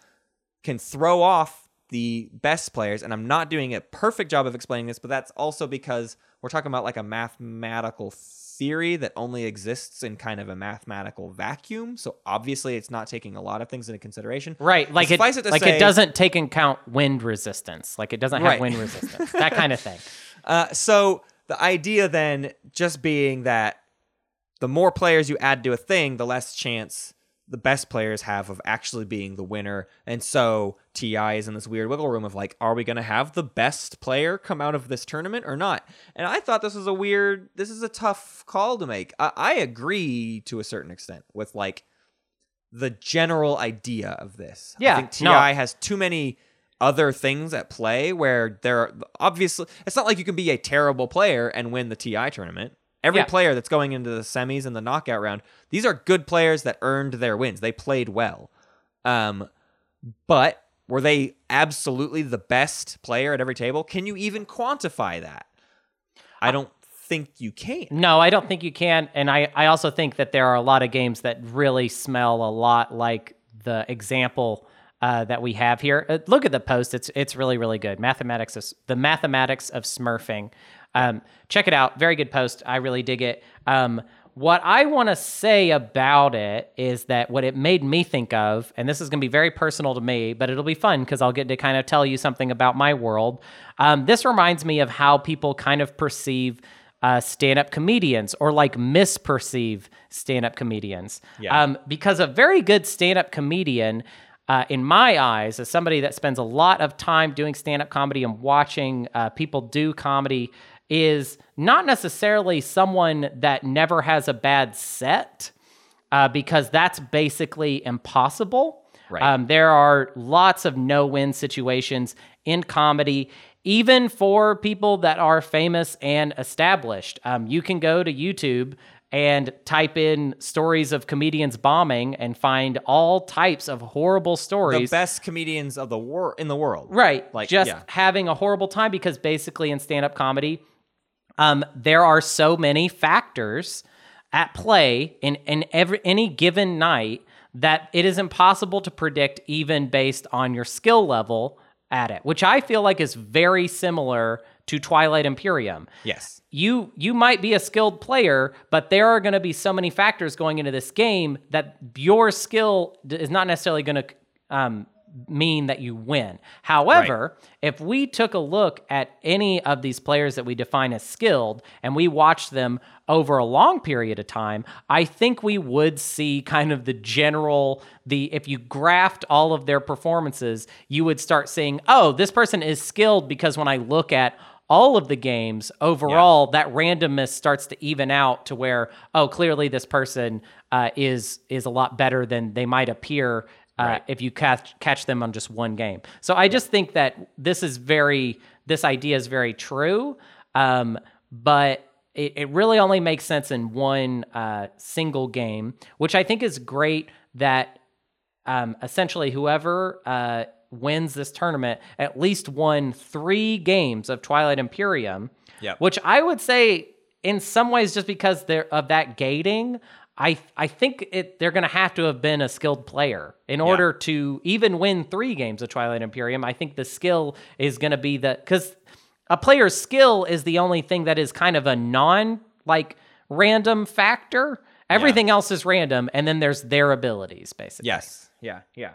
can throw off the best players and I'm not doing a perfect job of explaining this but that's also because we're talking about like a mathematical theory that only exists in kind of a mathematical vacuum so obviously it's not taking a lot of things into consideration Right, like it, it like say- it doesn't take into account wind resistance. Like it doesn't have Right. wind resistance. That kind of thing. Uh, so the idea then just being that the more players you add to a thing, the less chance the best players have of actually being the winner. And so TI is in this weird wiggle room of like, are we going to have the best player come out of this tournament or not? And I thought this was a weird, this is a tough call to make. I, I agree to a certain extent with like the general idea of this. Yeah, I think TI no. has too many other things at play where there are obviously it's not like you can be a terrible player and win the TI tournament Every Yeah. player that's going into the semis and the knockout round, these are good players that earned their wins. They played well. Um, but were they absolutely the best player at every table? Can you even quantify that? I don't think you can. No, I don't think you can. And I, I also think that there are a lot of games that really smell a lot like the example uh, that we have here. Uh, look at the post; it's it's really really good. Mathematics of the mathematics of Smurfing. Um, check it out. Very good post. I really dig it. Um, what I want to say about it is that what it made me think of, and this is going to be very personal to me, but it'll be fun because I'll get to kind of tell you something about my world. Um, this reminds me of how people kind of perceive uh, stand-up comedians or like misperceive stand-up comedians. Yeah. Um, because a very good stand-up comedian, uh, in my eyes, as somebody that spends a lot of time doing stand-up comedy and watching uh, people do comedy, is not necessarily someone that never has a bad set, uh, because that's basically impossible. Right. Um, there are lots of no-win situations in comedy, even for people that are famous and established. Um, you can go to YouTube and type in stories of comedians bombing and find all types of horrible stories. The best comedians of the war in the world. Right. Like, just yeah. having a horrible time because basically in stand up comedy, um, there are so many factors at play in, in every any given night that it is impossible to predict even based on your skill level at it, which I feel like is very similar to Twilight Imperium Yes. you you might be a skilled player, but there are going to be so many factors going into this game that your skill is not necessarily going to um, mean that you win. However, if we took a look at any of these players that we define as skilled and we watched them over a long period of time, I think we would see kind of the general the if you graft all of their performances, you would start seeing, oh, this person is skilled because when I look at all of the games overall that randomness starts to even out to where oh clearly this person uh, is is a lot better than they might appear uh, if you catch catch them on just one game so i just think that this is very this idea is very true um, but it, it really only makes sense in one uh, single game which i think is great that um, essentially whoever uh, wins this tournament at least won three games of Twilight Imperium. Yep. Which I would say, in some ways, just because they're of that gating, I I think it they're going to have to have been a skilled player in order to even win three games of Twilight Imperium. I think the skill is going to be the because a player's skill is the only thing that is kind of a non like random factor. Everything else is random, and then there's their abilities, basically. Yes. Yeah. Yeah.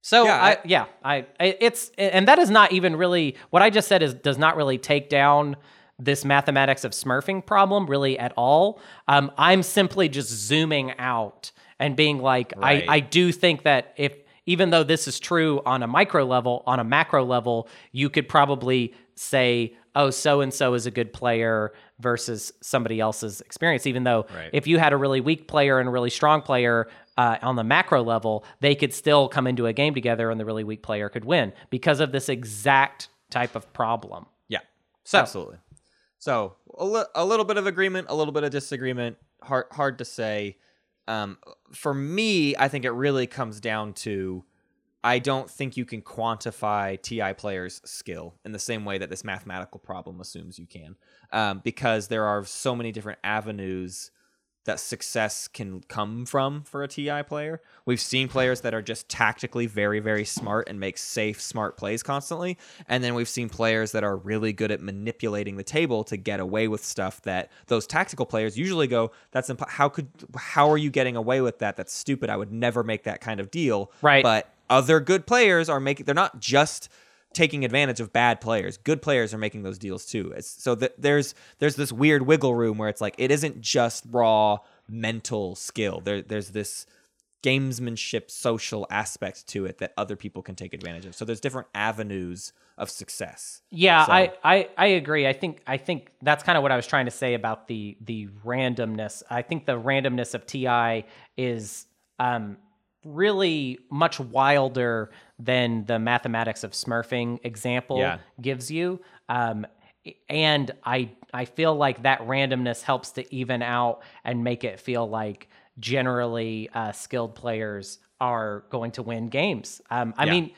So Yeah, I, I- yeah, I, I it's and that is not even really what I just said is does not really take down this mathematics of smurfing problem really at all. Um, I'm simply just zooming out and being like, Right. I, I do think that if even though this is true on a micro level, on a macro level, you could probably say, oh, so and so is a good player versus somebody else's experience. Even though Right. if you had a really weak player and a really strong player uh, on the macro level, they could still come into a game together and the really weak player could win because of this exact type of problem. Yeah. So- absolutely. So a, li- a little bit of agreement, a little bit of disagreement. Hard hard to say. Um, for me, I think it really comes down to I don't think you can quantify TI players' skill in the same way that this mathematical problem assumes you can, um, because there are so many different avenues that success can come from for a TI player. We've seen players that are just tactically very, very smart and make safe, smart plays constantly. And then we've seen players that are really good at manipulating the table to get away with stuff that those tactical players usually go, that's imp- how could how are you getting away with that? That's stupid. I would never make that kind of deal. Right. But other good players are making they're not just taking advantage of bad players. Good players are making those deals too. It's, so th- there's there's this weird wiggle room where it's like it isn't just raw mental skill. There there's this gamesmanship social aspect to it that other people can take advantage of. So there's different avenues of success. Yeah, So- I, I I agree. I think I think that's kind of what I was trying to say about the the randomness. I think the randomness of TI is um really much wilder than the mathematics of smurfing example Yeah. gives you. Um and I I feel like that randomness helps to even out and make it feel like generally uh, skilled players are going to win games. Um, I Yeah. mean,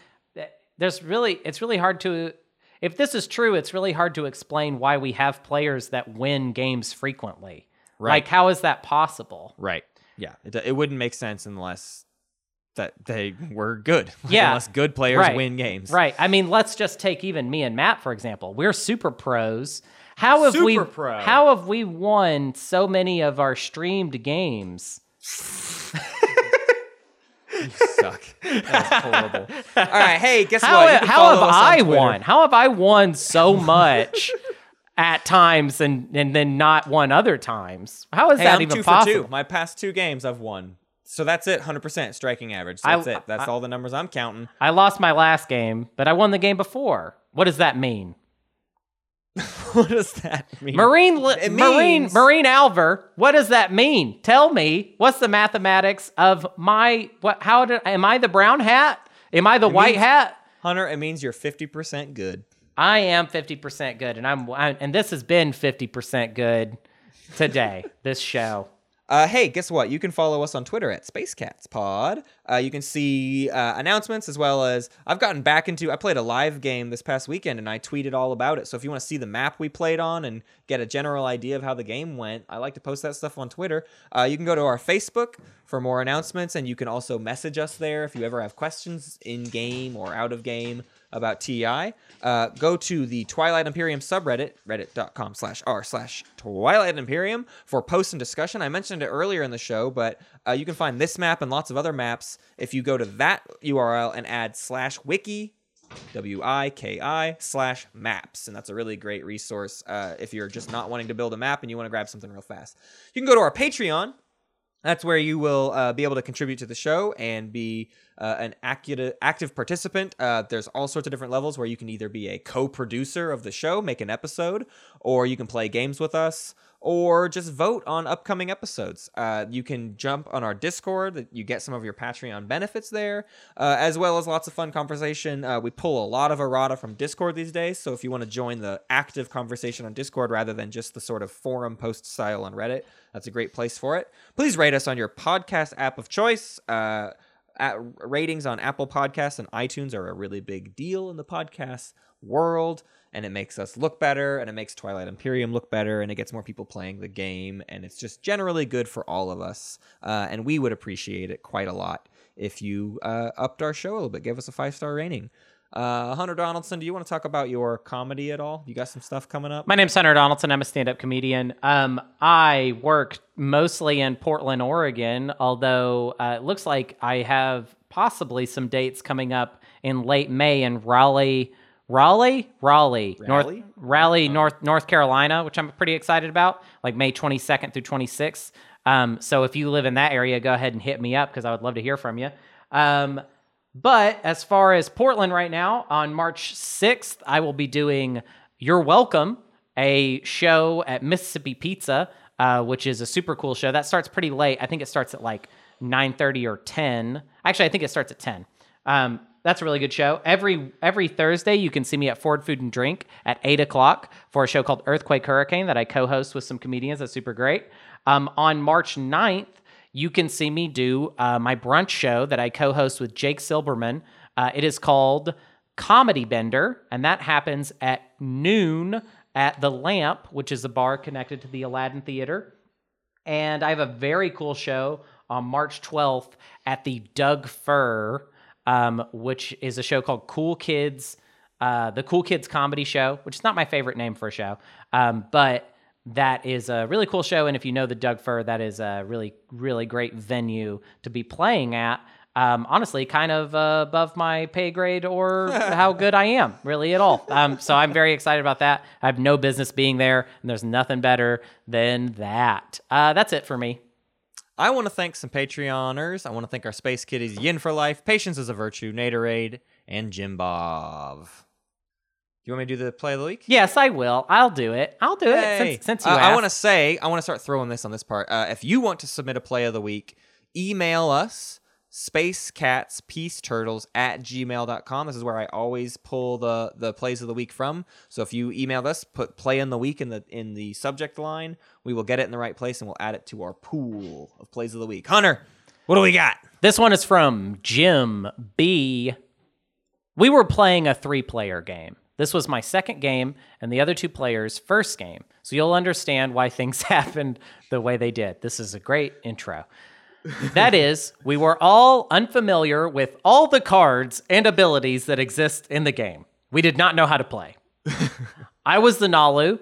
there's really it's really hard to if this is true, it's really hard to explain why we have players that win games frequently. Right. Like, how is that possible? Right. Yeah. It, it wouldn't make sense unless that they were good. Like, Yeah. Unless good players Right. win games. Right. I mean, let's just take even me and Matt for example. We're super pros. How have we Super pro. how have we won so many of our streamed games? You suck. That's horrible. All right. Hey, guess How, what? How have I Twitter. won? How have I won so much at times and and then not won other times? How is Hey, that I'm even two possible? for two. My past two games, I've won. So that's it. 100% striking average. So I- that's it. That's all the numbers I'm counting. I lost my last game, but I won the game before. What does that mean? what does that mean? Marine, It Marine, means- Marine Alver. What does that mean? Tell me. What's the mathematics of my? What? How did? Am I the brown hat? Am I the white means- hat? Hunter, it means you're 50% good. I am fifty percent good, and I'm, I, and this has been fifty percent good today. this show. Uh, hey, guess what? You can follow us on Twitter at SpaceCatsPod. Uh, you can see uh, announcements as well as I've gotten back into. I played a live game this past weekend and I tweeted all about it. So if you want to see the map we played on and get a general idea of how the game went, I like to post that stuff on Twitter. Uh, you can go to our Facebook for more announcements and you can also message us there if you ever have questions in game or out of game about TI. Uh, go to the Twilight Imperium subreddit, reddit.com slash r slash Twilight Imperium for posts and discussion. I mentioned it earlier in the show, but uh, you can find this map and lots of other maps if you go to that URL and add slash wiki W-I-K-I slash maps. And that's a really great resource uh, if you're just not wanting to build a map and you want to grab something real fast. You can go to our Patreon. That's where you will uh, be able to contribute to the show and be uh, an active, active participant. Uh, there's all sorts of different levels where you can either be a co producer of the show, make an episode, or you can play games with us, or just vote on upcoming episodes. Uh, you can jump on our Discord, you get some of your Patreon benefits there, uh, as well as lots of fun conversation. Uh, we pull a lot of errata from Discord these days, so if you want to join the active conversation on Discord rather than just the sort of forum post style on Reddit, that's a great place for it. Please rate us on your podcast app of choice. Uh, at ratings on Apple Podcasts and iTunes are a really big deal in the podcast world, and it makes us look better, and it makes Twilight Imperium look better, and it gets more people playing the game, and it's just generally good for all of us. Uh, and we would appreciate it quite a lot if you uh, upped our show a little bit, give us a five star rating. Uh, Hunter Donaldson, do you want to talk about your comedy at all? You got some stuff coming up? My name's Hunter Donaldson. I'm a stand-up comedian. Um, I work mostly in Portland, Oregon, although uh, it looks like I have possibly some dates coming up in late May in Raleigh, Raleigh, Raleigh, Raleigh? North Raleigh, North North Carolina, which I'm pretty excited about. Like May 22nd through 26th. Um, so if you live in that area, go ahead and hit me up because I would love to hear from you. Um, but as far as Portland right now, on March 6th, I will be doing You're Welcome, a show at Mississippi Pizza, uh, which is a super cool show. That starts pretty late. I think it starts at like 9.30 or 10. Actually, I think it starts at 10. Um, that's a really good show. Every every Thursday, you can see me at Ford Food and Drink at 8 o'clock for a show called Earthquake Hurricane that I co-host with some comedians. That's super great. Um, on March 9th, you can see me do uh, my brunch show that I co host with Jake Silberman. Uh, it is called Comedy Bender, and that happens at noon at The Lamp, which is a bar connected to the Aladdin Theater. And I have a very cool show on March 12th at the Doug Fir, um, which is a show called Cool Kids, uh, the Cool Kids Comedy Show, which is not my favorite name for a show, um, but that is a really cool show. And if you know the Doug Fir, that is a really, really great venue to be playing at. Um, honestly, kind of uh, above my pay grade or how good I am, really at all. Um, so I'm very excited about that. I have no business being there, and there's nothing better than that. Uh, that's it for me. I want to thank some Patreoners. I want to thank our Space Kitties, Yin for Life, Patience is a Virtue, Naderade, and Jim Bob. Do you want me to do the play of the week? Yes, I will. I'll do it. I'll do it since, since you Uh, I want to say, I want to start throwing this on this part. Uh, if you want to submit a play of the week, email us spacecatspeaceturtles at gmail.com. This is where I always pull the the plays of the week from. So if you email us, put play in the week in the in the subject line, we will get it in the right place and we'll add it to our pool of plays of the week. Hunter, what do we got? This one is from Jim B. We were playing a three player game. This was my second game and the other two players' first game. So you'll understand why things happened the way they did. This is a great intro. That is, we were all unfamiliar with all the cards and abilities that exist in the game. We did not know how to play. I was the Naalu.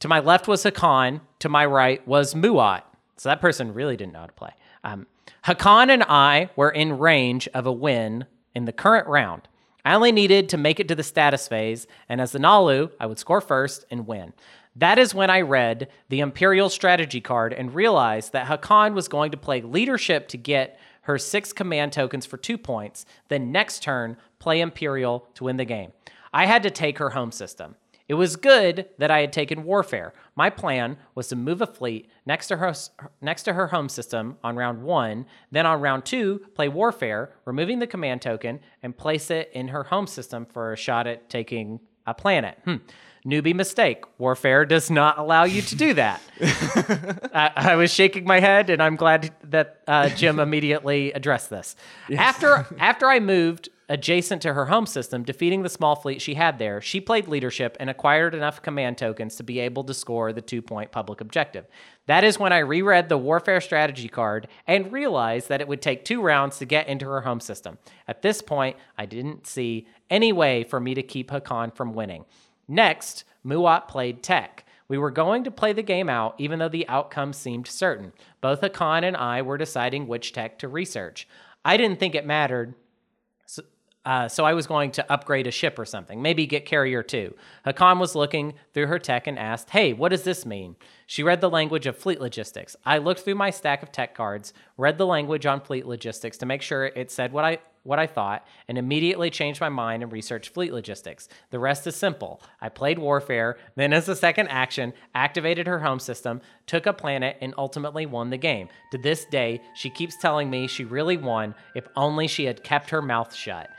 To my left was Hacan. To my right was Muaat. So that person really didn't know how to play. Um, Hacan and I were in range of a win in the current round. I only needed to make it to the status phase, and as the Naalu, I would score first and win. That is when I read the Imperial strategy card and realized that Hacan was going to play leadership to get her six command tokens for two points, then next turn, play Imperial to win the game. I had to take her home system. It was good that I had taken Warfare. My plan was to move a fleet next to her next to her home system on round 1, then on round 2 play Warfare, removing the command token and place it in her home system for a shot at taking a planet. Hmm. Newbie mistake. Warfare does not allow you to do that. I, I, was shaking my head, and I'm glad that uh, Jim immediately addressed this. Yes. After after I moved adjacent to her home system, defeating the small fleet she had there, she played leadership and acquired enough command tokens to be able to score the two point public objective. That is when I reread the Warfare strategy card and realized that it would take two rounds to get into her home system. At this point, I didn't see any way for me to keep Hacan from winning. Next, Muaat played tech. We were going to play the game out, even though the outcome seemed certain. Both Hacan and I were deciding which tech to research. I didn't think it mattered uh, so I was going to upgrade a ship or something, maybe get carrier two. Hacan was looking through her tech and asked, Hey, what does this mean? She read the language of fleet logistics. I looked through my stack of tech cards, read the language on fleet logistics to make sure it said what I what I thought, and immediately changed my mind and researched fleet logistics. The rest is simple. I played Warfare, then as a second action, activated her home system, took a planet, and ultimately won the game. To this day, she keeps telling me she really won if only she had kept her mouth shut.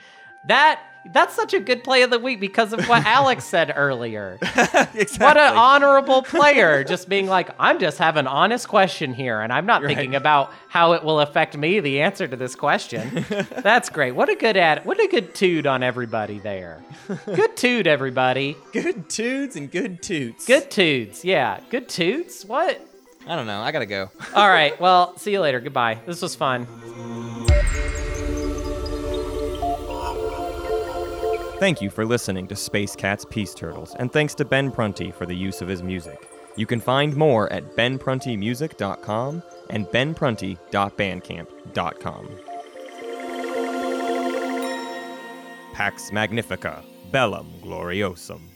That that's such a good play of the week because of what Alex said earlier. exactly. What an honorable player, just being like, I'm just having an honest question here, and I'm not right. thinking about how it will affect me. The answer to this question. that's great. What a good ad. What a good toot on everybody there. Good toot, everybody. Good toots and good toots. Good toots. Yeah, good toots. What? I don't know. I gotta go. All right. Well, see you later. Goodbye. This was fun. Thank you for listening to Space Cat's Peace Turtles, and thanks to Ben Prunty for the use of his music. You can find more at benpruntymusic.com and benprunty.bandcamp.com. Pax Magnifica, Bellum Gloriosum.